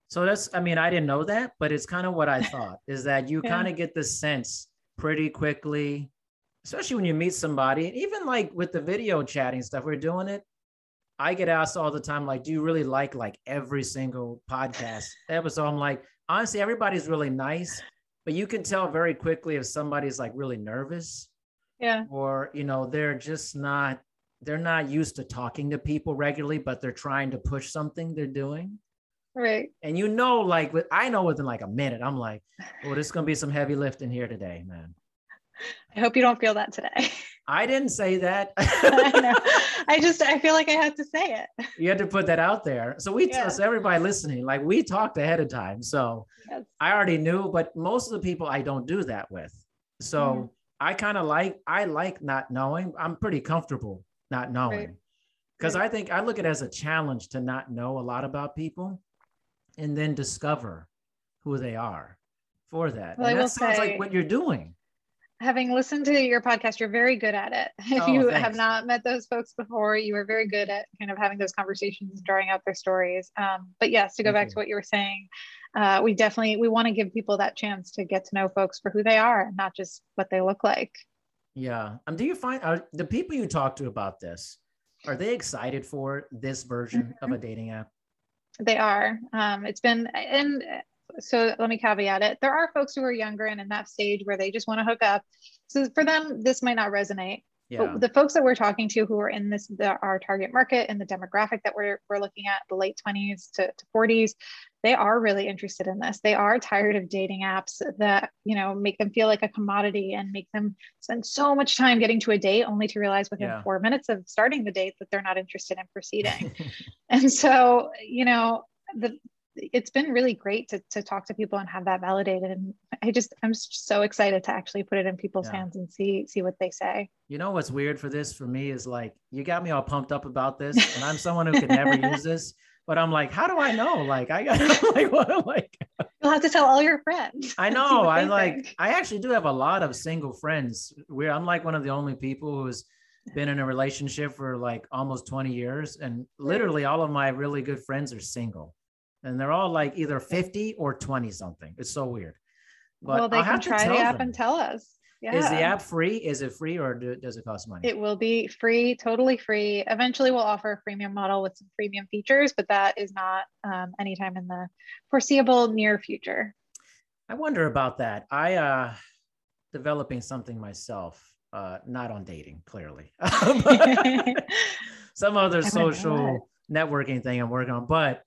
So that's I mean I didn't know that, but it's kind of what I thought is that you yeah. kind of get the sense pretty quickly, especially when you meet somebody. Even like with the video chatting stuff, we're doing it. I get asked all the time, like, do you really like like every single podcast episode? I'm like, honestly, everybody's really nice but you can tell very quickly if somebody's like really nervous yeah. or you know they're just not they're not used to talking to people regularly but they're trying to push something they're doing. Right. And you know like with i know within like a minute i'm like oh there's gonna be some heavy lifting here today man. I hope you don't feel that today i didn't say that I. I just i feel like i had to say it you had to put that out there so we yeah. so everybody listening like we talked ahead of time so yes. i already knew but most of the people i don't do that with so mm-hmm. i kind of like i like not knowing i'm pretty comfortable not knowing because right. right. i think i look at it as a challenge to not know a lot about people and then discover who they are for that. Well, and that sounds say, like what you're doing. Having listened to your podcast, you're very good at it. If oh, you thanks. have not met those folks before, you are very good at kind of having those conversations, and drawing out their stories. Um, but yes, to go back to what you were saying, uh, we definitely we want to give people that chance to get to know folks for who they are, and not just what they look like. Yeah. Um, do you find are the people you talk to about this are they excited for this version mm-hmm. of a dating app? They are. Um, it's been and so let me caveat it. There are folks who are younger and in that stage where they just want to hook up. So for them, this might not resonate. Yeah. But the folks that we're talking to who are in this the, our target market and the demographic that we're, we're looking at, the late 20s to, to 40s, they are really interested in this. They are tired of dating apps that, you know, make them feel like a commodity and make them spend so much time getting to a date only to realize within Yeah. four minutes of starting the date that they're not interested in proceeding. and so, you know, the it's been really great to, to talk to people and have that validated. And I just I'm so excited to actually put it in people's Yeah. hands and see see what they say. You know what's weird for this for me is like you got me all pumped up about this, and I'm someone who could never use this, but I'm like, how do I know? Like I got like what like You'll have to tell all your friends. I know. I like. think. I actually do have a lot of single friends. Where I'm like one of the only people who's been in a relationship for like almost 20 years, and literally all of my really good friends are single, and they're all like either 50 or 20 something. It's so weird. But well, they I'll can try the app them. and tell us. Yeah. Is the app free? Is it free or do, does it cost money? It will be free, totally free. Eventually, we'll offer a freemium model with some premium features, but that is not um, anytime in the foreseeable near future. I wonder about that. I uh developing something myself, uh not on dating, clearly. Some other social networking thing I'm working on, but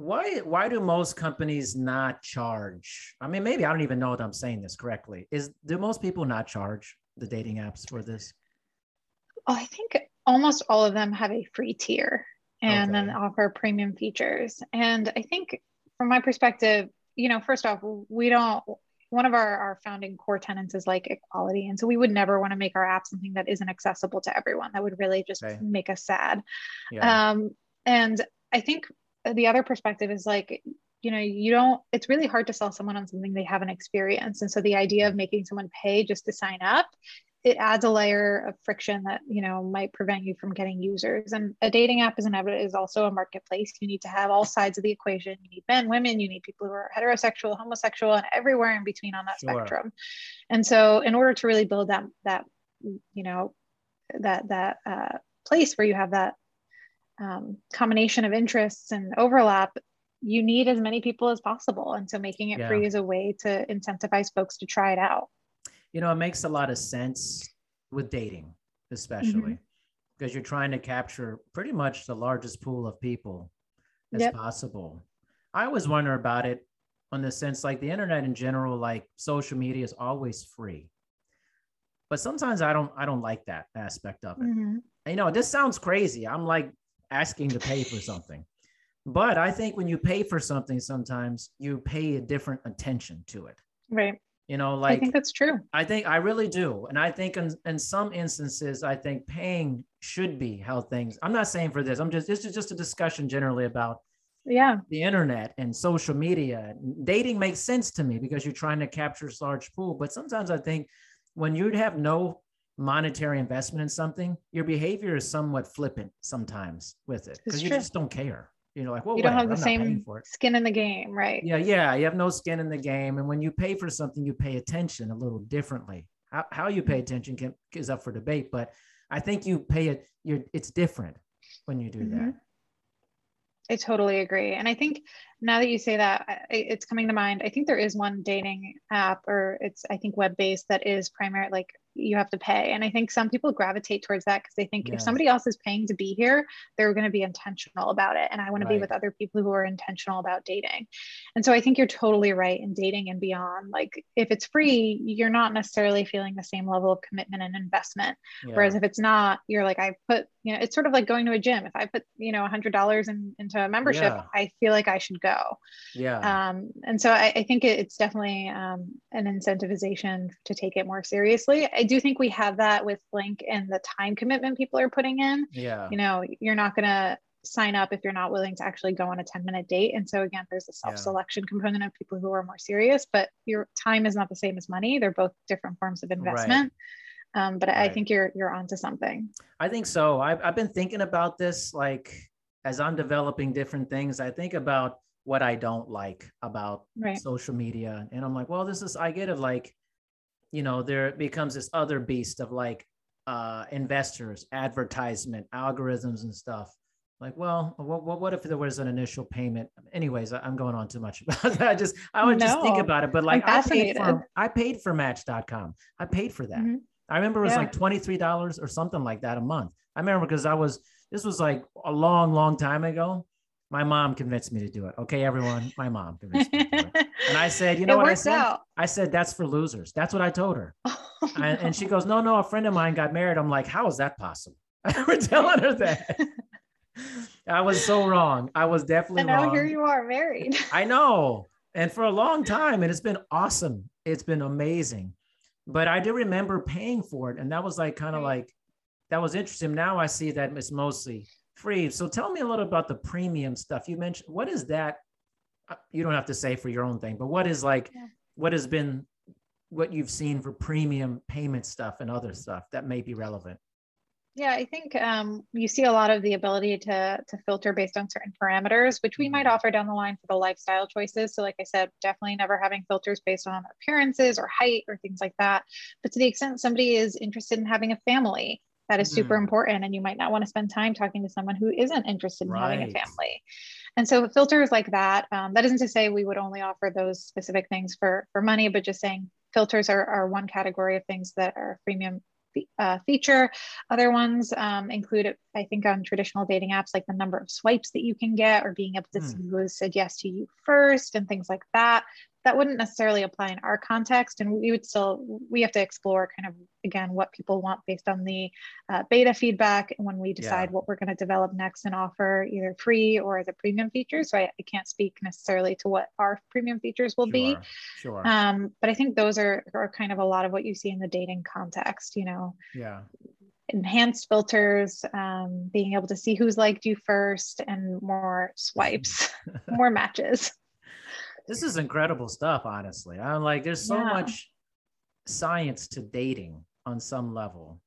why why do most companies not charge? I mean, maybe I don't even know if I'm saying this correctly. Is do most people not charge the dating apps for this? Oh, I think almost all of them have a free tier and then offer premium features. And I think from my perspective, you know, first off, we don't one of our, our founding core tenets is like equality. And so we would never want to make our app something that isn't accessible to everyone. That would really just Okay. make us sad. Yeah. Um, and I think the other perspective is like, you know, you don't, it's really hard to sell someone on something they haven't experienced. And so the idea of making someone pay just to sign up, it adds a layer of friction that, you know, might prevent you from getting users. And a dating app is an is also a marketplace. You need to have all sides of the equation. You need men, women, you need people who are heterosexual, homosexual, and everywhere in between on that Sure. spectrum. And so in order to really build that, that, you know, that, that uh, place where you have that um, combination of interests and overlap, you need as many people as possible. And so making it Yeah. free is a way to incentivize folks to try it out. you know, it makes a lot of sense with dating, especially because you're trying to capture pretty much the largest pool of people as Yep. possible. I always wonder about it on the sense like the internet in general, like social media is always free. But sometimes I don't I don't like that aspect of it. Mhm. You know, this sounds crazy. I'm like asking to pay for something. But I think when you pay for something, sometimes you pay a different attention to it. Right. You know, I like think that's true. I think I really do. And I think in, in some instances, I think paying should be how things, I'm not saying for this, I'm just, this is just a discussion generally about Yeah. the internet and social media. Dating makes sense to me because you're trying to capture a large pool. But sometimes I think when you'd have no monetary investment in something, your behavior is somewhat flippant sometimes with it because you true. just don't care. You know, like, well, you don't have the same for skin in the game, right? Yeah, yeah. You have no skin in the game. And when you pay for something, you pay attention a little differently. How, how you pay attention can, is up for debate, but I think you pay it, you're, it's different when you do that. Mhm. I totally agree. And I think now that you say that, it's coming to mind. I think there is one dating app, or it's, I think, web based that is primary, like you have to pay. And I think some people gravitate towards that because they think Yes. if somebody else is paying to be here, they're going to be intentional about it. And I want to be with other people who are intentional about dating. And so I think you're totally right in dating and beyond. Like if it's free, you're not necessarily feeling the same level of commitment and investment. Yeah. Whereas if it's not, you're like, I put, you know, it's sort of like going to a gym. If I put, you know, a hundred dollars in, into a membership, Yeah. I feel like I should go. yeah. Um, and so I, I think it, it's definitely um, an incentivization to take it more seriously. I do think we have that with Blink and the time commitment people are putting in. yeah. You know, you're not going to sign up if you're not willing to actually go on a 10 minute date. And so again, there's a self-selection component of people who are more serious, but your time is not the same as money. They're both different forms of investment. Um, but I think you're you're onto something. I think so. I've, I've been thinking about this like as I'm developing different things, I think about what I don't like about Right. social media. And I'm like, well, this is, I get it. Like, you know, there becomes this other beast of like uh, investors, advertisement, algorithms, and stuff. like, well, what, what if there was an initial payment? Anyways, I'm going on too much about that. I just, I would no, just think about it. But like, I paid for, I paid for Match.com. I paid for that. Mm-hmm. I remember it was yeah. like $23 or something like that a month. I remember because I was, this was like a long, long time ago. My mom convinced me to do it. Okay, everyone, my mom convinced me And I said, you know what I said? Out. I said, that's for losers. That's what I told her. Oh, no. and, she goes, no, no, a friend of mine got married. I'm like, how is that possible? I remember telling her that. I was so wrong. I was definitely wrong. and now wrong. here you are married. I know. And for a long time, and it's been awesome. It's been amazing. But I do remember paying for it. And that was like kind of like that was interesting. Now I see that it's mostly free. So tell me a little about the premium stuff. You mentioned what is that? Uh, you don't have to say for your own thing, but what is like yeah. what has been what you've seen for premium payment stuff and other stuff that may be relevant? Yeah, I think um, you see a lot of the ability to, to filter based on certain parameters, which we might mm-hmm. offer down the line for the lifestyle choices. So, like I said, definitely never having filters based on appearances or height or things like that. But to the extent somebody is interested in having a family, that is super mm. important. And you might not want to spend time talking to someone who isn't interested in right. having a family. And so, filters like that, um, that isn't to say we would only offer those specific things for, for money, but just saying filters are, are one category of things that are premium uh, feature. Other ones um, include, I think, on traditional dating apps, like the number of swipes that you can get or being able to see who said yes to you first and things like that that wouldn't necessarily apply in our context. And we would still we have to explore kind of again what people want based on the uh, beta feedback and when we decide yeah. what we're going to develop next and offer either free or as a premium feature. So I, I can't speak necessarily to what our premium features will sure, be. Sure um, but i think those are, are kind of a lot of what you see in the dating context you know. Yeah. Enhanced filters, um, being able to see who's liked you first, and more swipes, more matches this is incredible stuff, honestly. I'm like, there's so yeah. much science to dating on some level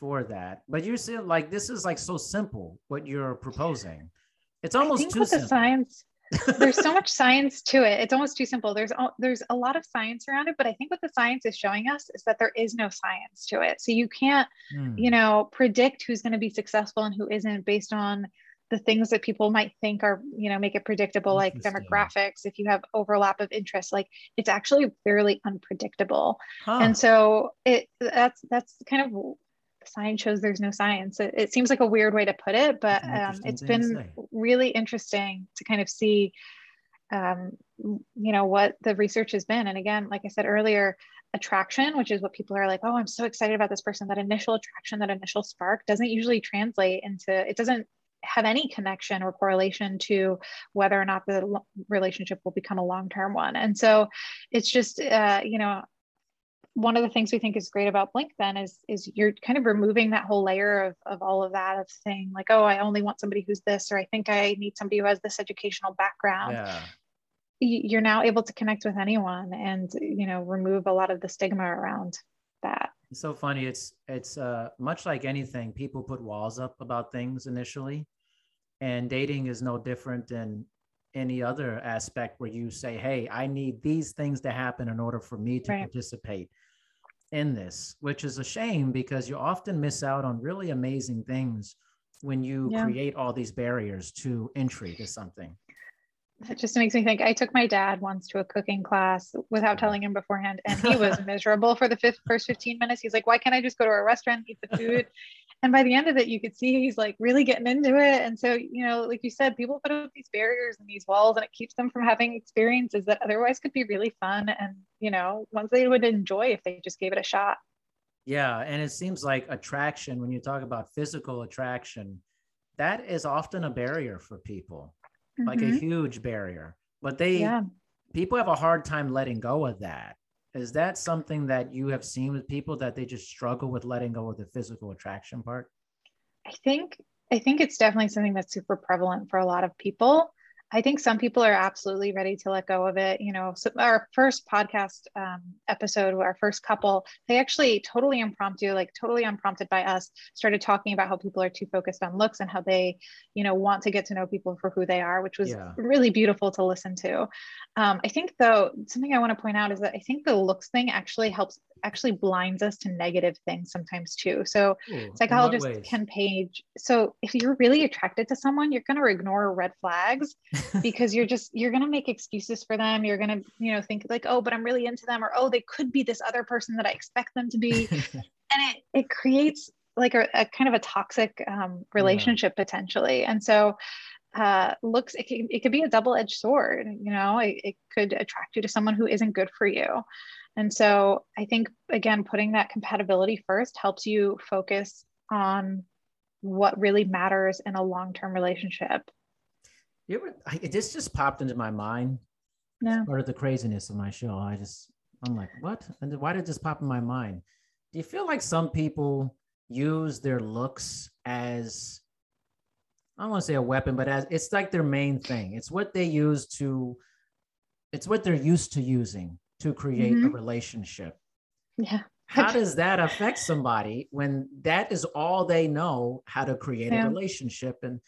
for that. But you're saying like this is like so simple what you're proposing. It's almost too simple. The science there's so much science to it. It's almost too simple. There's there's a lot of science around it, but I think what the science is showing us is that there is no science to it. So you can't, hmm. you know, predict who's going to be successful and who isn't based on the things that people might think are you know make it predictable like demographics if you have overlap of interest like it's actually fairly unpredictable. Huh. and so it that's that's kind of science shows there's no science. It, it seems like a weird way to put it but um, it's been really interesting to kind of see um, you know what the research has been. And again like i said earlier attraction which is what people are like oh i'm so excited about this person. That initial attraction that initial spark doesn't usually translate into it doesn't have any connection or correlation to whether or not the relationship will become a long-term one and so it's just uh, you know one of the things we think is great about blink then is is you're kind of removing that whole layer of, of all of that of saying like oh i only want somebody who's this or i think i need somebody who has this educational background yeah. you're now able to connect with anyone and you know remove a lot of the stigma around that it's so funny. It's it's uh, much like anything. People put walls up about things initially, and dating is no different than any other aspect where you say, "Hey, I need these things to happen in order for me to right. participate in this," which is a shame because you often miss out on really amazing things when you yeah. create all these barriers to entry to something. That just makes me think. I took my dad once to a cooking class without uh-huh. telling him beforehand and he was miserable for the fifth, first 15 minutes. He's like why can't i just go to a restaurant eat the food and by the end of it you could see he's like really getting into it and so you know like you said people put up these barriers and these walls and it keeps them from having experiences that otherwise could be really fun and you know ones they would enjoy if they just gave it a shot yeah and it seems like attraction when you talk about physical attraction that is often a barrier for people mm-hmm. like a mm-hmm. huge barrier. But they yeah. people have a hard time letting go of that. Is that something that you have seen with people that they just struggle with letting go of the physical attraction part? I think I think it's definitely something that's super prevalent for a lot of people. I think some people are absolutely ready to let go of it. You know, so our first podcast um, episode, our first couple, they actually totally impromptu, like totally unprompted by us, started talking about how people are too focused on looks and how they, you know, want to get to know people for who they are, which was yeah. really beautiful to listen to. Um, I think, though, something I want to point out is that I think the looks thing actually helps actually blinds us to negative things sometimes too. So Ooh, psychologists can page. So if you're really attracted to someone, you're going to ignore red flags because you're just you're going to make excuses for them. You're going to you know think like oh, but I'm really into them, or oh, they could be this other person that I expect them to be, and it it creates like a, a kind of a toxic um, relationship potentially. And so uh, looks it can, it could be a double-edged sword you know it, it could attract you to someone who isn't good for you and so i think again putting that compatibility first helps you focus on what really matters in a long-term relationship you ever, I, this just popped into my mind. yeah Part of the craziness of my show. I just, I'm like, what? And why did this pop in my mind? Do you feel like some people use their looks as, I don't want to say a weapon, but as it's like their main thing. It's what they use to, it's what they're used to using to create a Mhm. relationship. yeah How does that affect somebody when that is all they know how to create Yeah. a relationship? And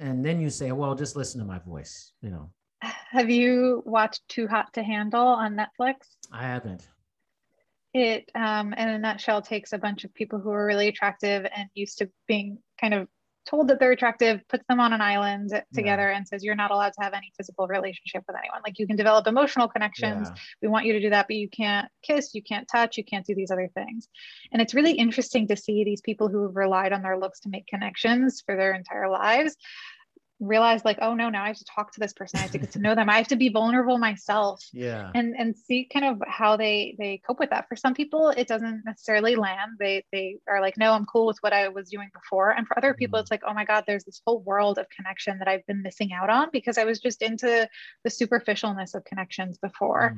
and then you say, well, just listen to my voice. You know, have you watched too hot to handle on netflix I haven't. it um, in a nutshell takes a bunch of people who are really attractive and used to being kind of told that they're attractive puts them on an island together and says you're not allowed to have any physical relationship with anyone. Like you can develop emotional connections. Yeah. we want you to do that but you can't kiss you can't touch you can't do these other things. And it's really interesting to see these people who have relied on their looks to make connections for their entire lives realize like oh no now i have to talk to this person. I have to get to know them. I have to be vulnerable myself Yeah. and and see kind of how they they cope with that. For some people it doesn't necessarily land. They they are like no i'm cool with what i was doing before. And for other people Mhm. it's like oh my god there's this whole world of connection that i've been missing out on because i was just into the superficialness of connections before.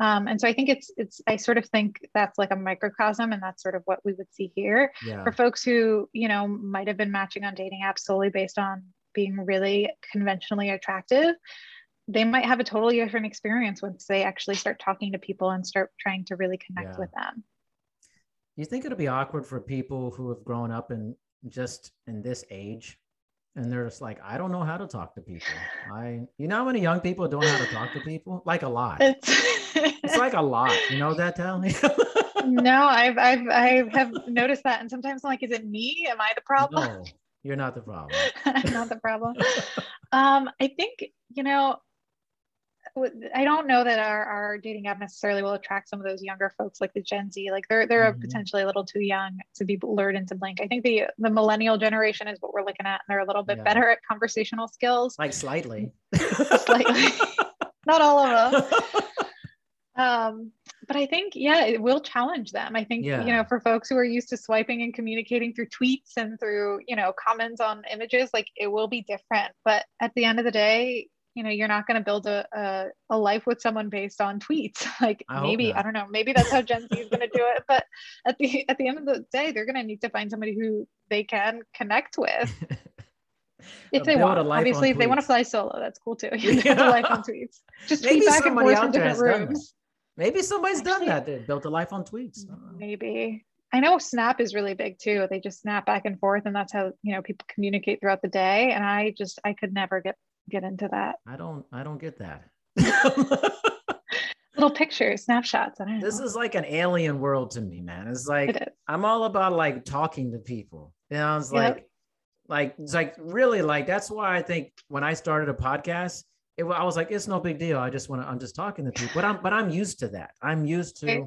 Mm, um, and so i think it's it's i sort of think that's like a microcosm and that's sort of what we would see here. Yeah. for folks who you know might have been matching on dating apps solely based on being really conventionally attractive they might have a totally different experience once they actually start talking to people and start trying to really connect Yeah. with them. You think it'll be awkward for people who have grown up in just in this age? And they're just like i don't know how to talk to people. I you know how many young people don't know how to talk to people? Like a lot. It's, it's like a lot. You know that tally? No i've i've i have noticed that. And sometimes i'm like is it me? Am i the problem you're not the problem not the problem. Um, I think, you know, I don't know that our, our dating app necessarily will attract some of those younger folks like the Gen Z. Like they're they're Mhm. potentially a little too young to be lured into Blink. I think the the millennial generation is what we're looking at, and they're a little bit Yeah. better at conversational skills. like slightly Slightly. Not all of them. Um, but I think, yeah, it will challenge them. I think, you know, for folks who are used to swiping and communicating through tweets and through, you know, comments on images, like it will be different. But at the end of the day, you know, you're not going to build a, a, a life with someone based on tweets. Like I maybe. I don't know, maybe that's how Gen Z is going to do it. But at the at the end of the day, they're going to need to find somebody who they can connect with if they want. Obviously, if they want to fly solo, that's cool too. You a life on tweets. Just Maybe tweet back and forth from different rooms. Maybe somebody's done that they built a life on tweets I don't know. Maybe. I know Snap is really big too. They just snap back and forth and that's how, you know, people communicate throughout the day. And I just I could never get get into that. i don't i don't get that Little pictures, snapshots. I don't know. this is like an alien world to me man it's like it. I'm all about like talking to people. You know, it's Yep. like, like, it's like really like that's why I think when I started a podcast, it, I was like, it's no big deal. I just want to, I'm just talking to people. But I'm, but I'm used to that. I'm used to, Right.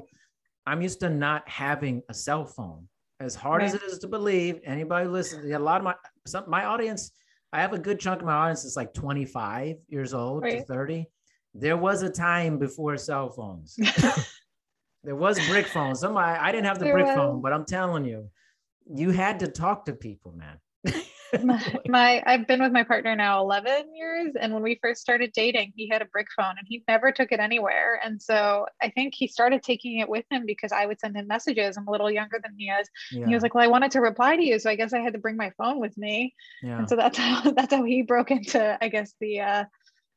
I'm used to not having a cell phone. As hard as it is to believe, anybody listens, a lot of my, some my audience, I have a good chunk of my audience is like 25 years old to 30. There was a time before cell phones. There was brick phones. Somebody, I didn't have the There brick was. phone, but I'm telling you, you had to talk to people, man. my, my I've been with my partner now 11 years and when we first started dating he had a brick phone and he never took it anywhere and so I think he started taking it with him because I would send him messages I'm a little younger than he is Yeah, he was like well I wanted to reply to you so I guess I had to bring my phone with me yeah, and so that's how that's how he broke into I guess the uh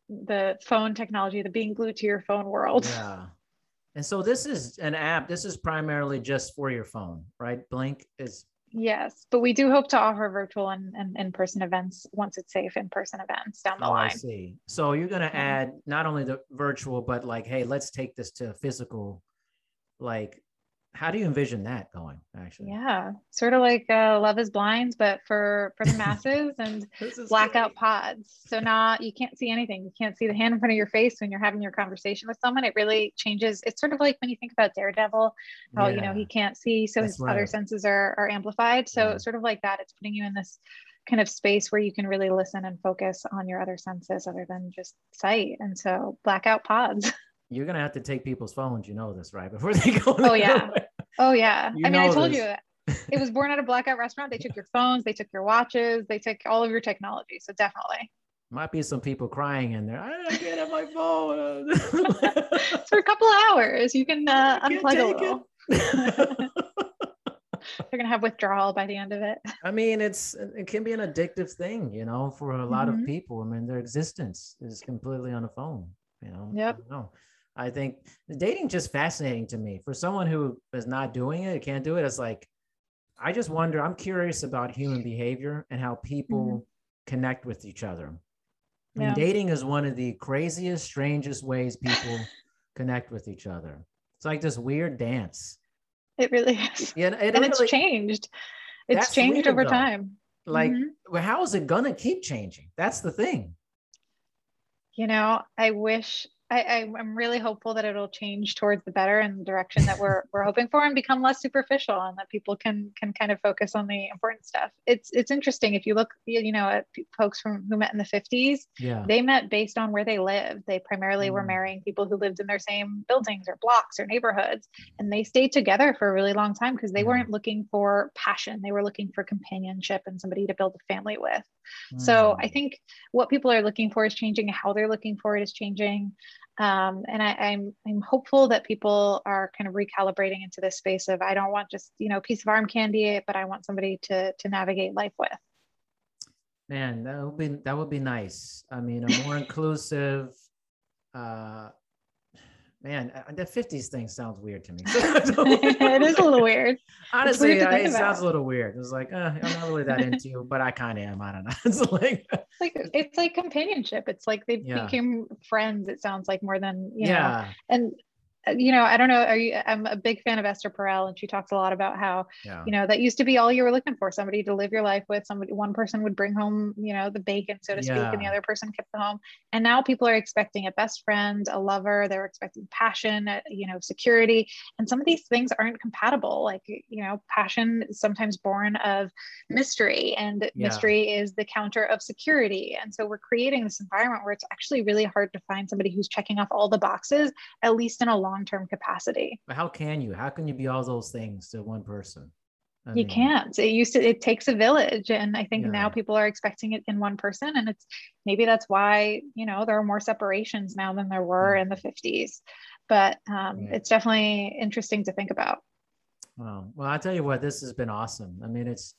the phone technology the being glued to your phone world yeah. And so this is an app. This is primarily just for your phone, right? Blink is yes but we do hope to offer virtual and, and in-person events once it's safe in-person events down the oh, I line see. So you're gonna Yeah. add not only the virtual, but like, hey, let's take this to physical. Like, how do you envision that going actually yeah sort of like uh, love is blind but for for the masses and blackout great. pods so not you can't see anything you can't see the hand in front of your face when you're having your conversation with someone it really changes it's sort of like when you think about daredevil how yeah. you know he can't see so That's his right. other senses are are amplified so yeah. sort of like that it's putting you in this kind of space where you can really listen and focus on your other senses other than just sight and so blackout pods you're gonna have to take people's phones. You know this, right? Before they go. Oh yeah. Oh yeah. You I mean, I told this. you it was born at a blackout restaurant. They took your phones, they took your watches, they took all of your technology. So definitely. Might be some people crying in there. I can't get have my phone. For a couple hours, you can uh, unplug a little. They're gonna have withdrawal by the end of it. I mean, it's it can be an addictive thing, you know, for a lot mm-hmm. of people. I mean, their existence is completely on the phone. You know. Yep. I think dating just fascinating to me. For someone who is not doing it, can't do it, it's like I just wonder. I'm curious about human behavior and how people mm-hmm. connect with each other. I mean, dating is one of the craziest, strangest ways people connect with each other. It's like this weird dance. It really is. Yeah, it and really, it's changed. It's changed over though. time. Like, mm-hmm. well, how is it gonna keep changing? That's the thing. You know, I wish I, am really hopeful that it'll change towards the better and the direction that we're we're hoping for, and become less superficial, and that people can can kind of focus on the important stuff. It's it's interesting if you look, you know, at folks from who met in the 50s. Yeah, they met based on where they lived. They primarily mm. were marrying people who lived in their same buildings or blocks or neighborhoods, and they stayed together for a really long time because they mm. weren't looking for passion. They were looking for companionship and somebody to build a family with. Mm. So I think what people are looking for is changing. How they're looking for it is changing. Um, and I, am I'm, I'm hopeful that people are kind of recalibrating into this space of I don't want just you know piece of arm candy, but I want somebody to to navigate life with. Man, that would be that would be nice. I mean, a more inclusive, uh, man, uh, the 50s thing sounds weird to me. it is a little weird. Honestly, weird it sounds a little weird. It's like, uh, I'm not really that into you, but I kind of am. I don't know. It's like, it's like it's like companionship. It's like they yeah. became friends. It sounds like more than you yeah. know. And uh, you know, I don't know. Are you? I'm a big fan of Esther Perel, and she talks a lot about how, yeah. you know, that used to be all you were looking for: somebody to live your life with. Somebody, one person would bring home, you know, the bacon, so to speak, and the other person kept the home. And now people are expecting a best friend, a lover. They're expecting passion, uh, you know, security, and some of these things aren't compatible. Like, you know, passion is sometimes born of mystery, and yeah. mystery is the counter of security. And so we're creating this environment where it's actually really hard to find somebody who's checking off all the boxes, at least in a long long-term capacity. But how can you? How can you be all those things to one person? I you mean, can't. It used to it takes a village and i think yeah. now people are expecting it in one person and it's maybe that's why you know there are more separations now than there were in the 50s but um, yeah. it's definitely interesting to think about Wow. Well, I tell you what, this has been awesome. I mean, it's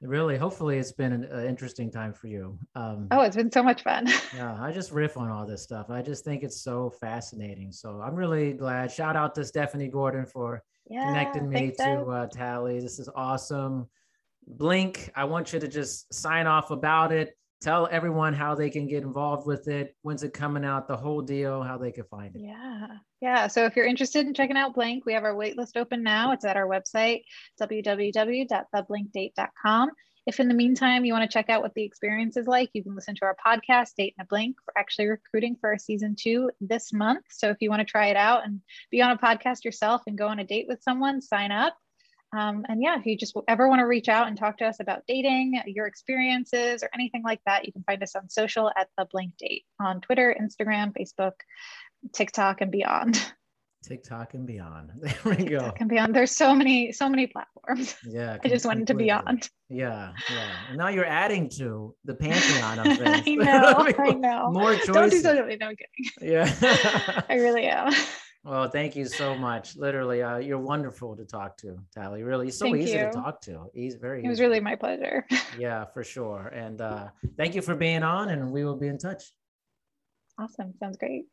really, hopefully, it's been an uh, interesting time for you. Um, oh, it's been so much fun. yeah, I just riff on all this stuff. I just think it's so fascinating. So I'm really glad. Shout out to Stephanie Gordon for yeah, connecting me to uh, Tally. This is awesome. Blink, I want you to just sign off about it tell everyone how they can get involved with it when's it coming out the whole deal how they can find it. Yeah. Yeah. So if you're interested in checking out blink we have our waitlist open now. It's at our website www.theblinkdate.com if in the meantime you want to check out what the experience is like you can listen to our podcast date in a blink we're actually recruiting for our season two this month. So if you want to try it out and be on a podcast yourself and go on a date with someone sign up um, and yeah, if you just ever want to reach out and talk to us about dating, your experiences, or anything like that, you can find us on social at the Blink Date on Twitter, Instagram, Facebook, TikTok, and beyond. TikTok and beyond. There we TikTok go. TikTok and beyond. There's so many, so many platforms. Yeah. I just wanted to beyond. Yeah, yeah. And now you're adding to the pantheon of things. I know. I know. More choices. Don't do so. No, I'm kidding. Yeah. I really am. Well, thank you so much. Literally, uh, you're wonderful to talk to, Tally. Really, so thank easy you. to talk to. He's very. It was really my pleasure. yeah, for sure. And uh, thank you for being on, and we will be in touch. Awesome. Sounds great.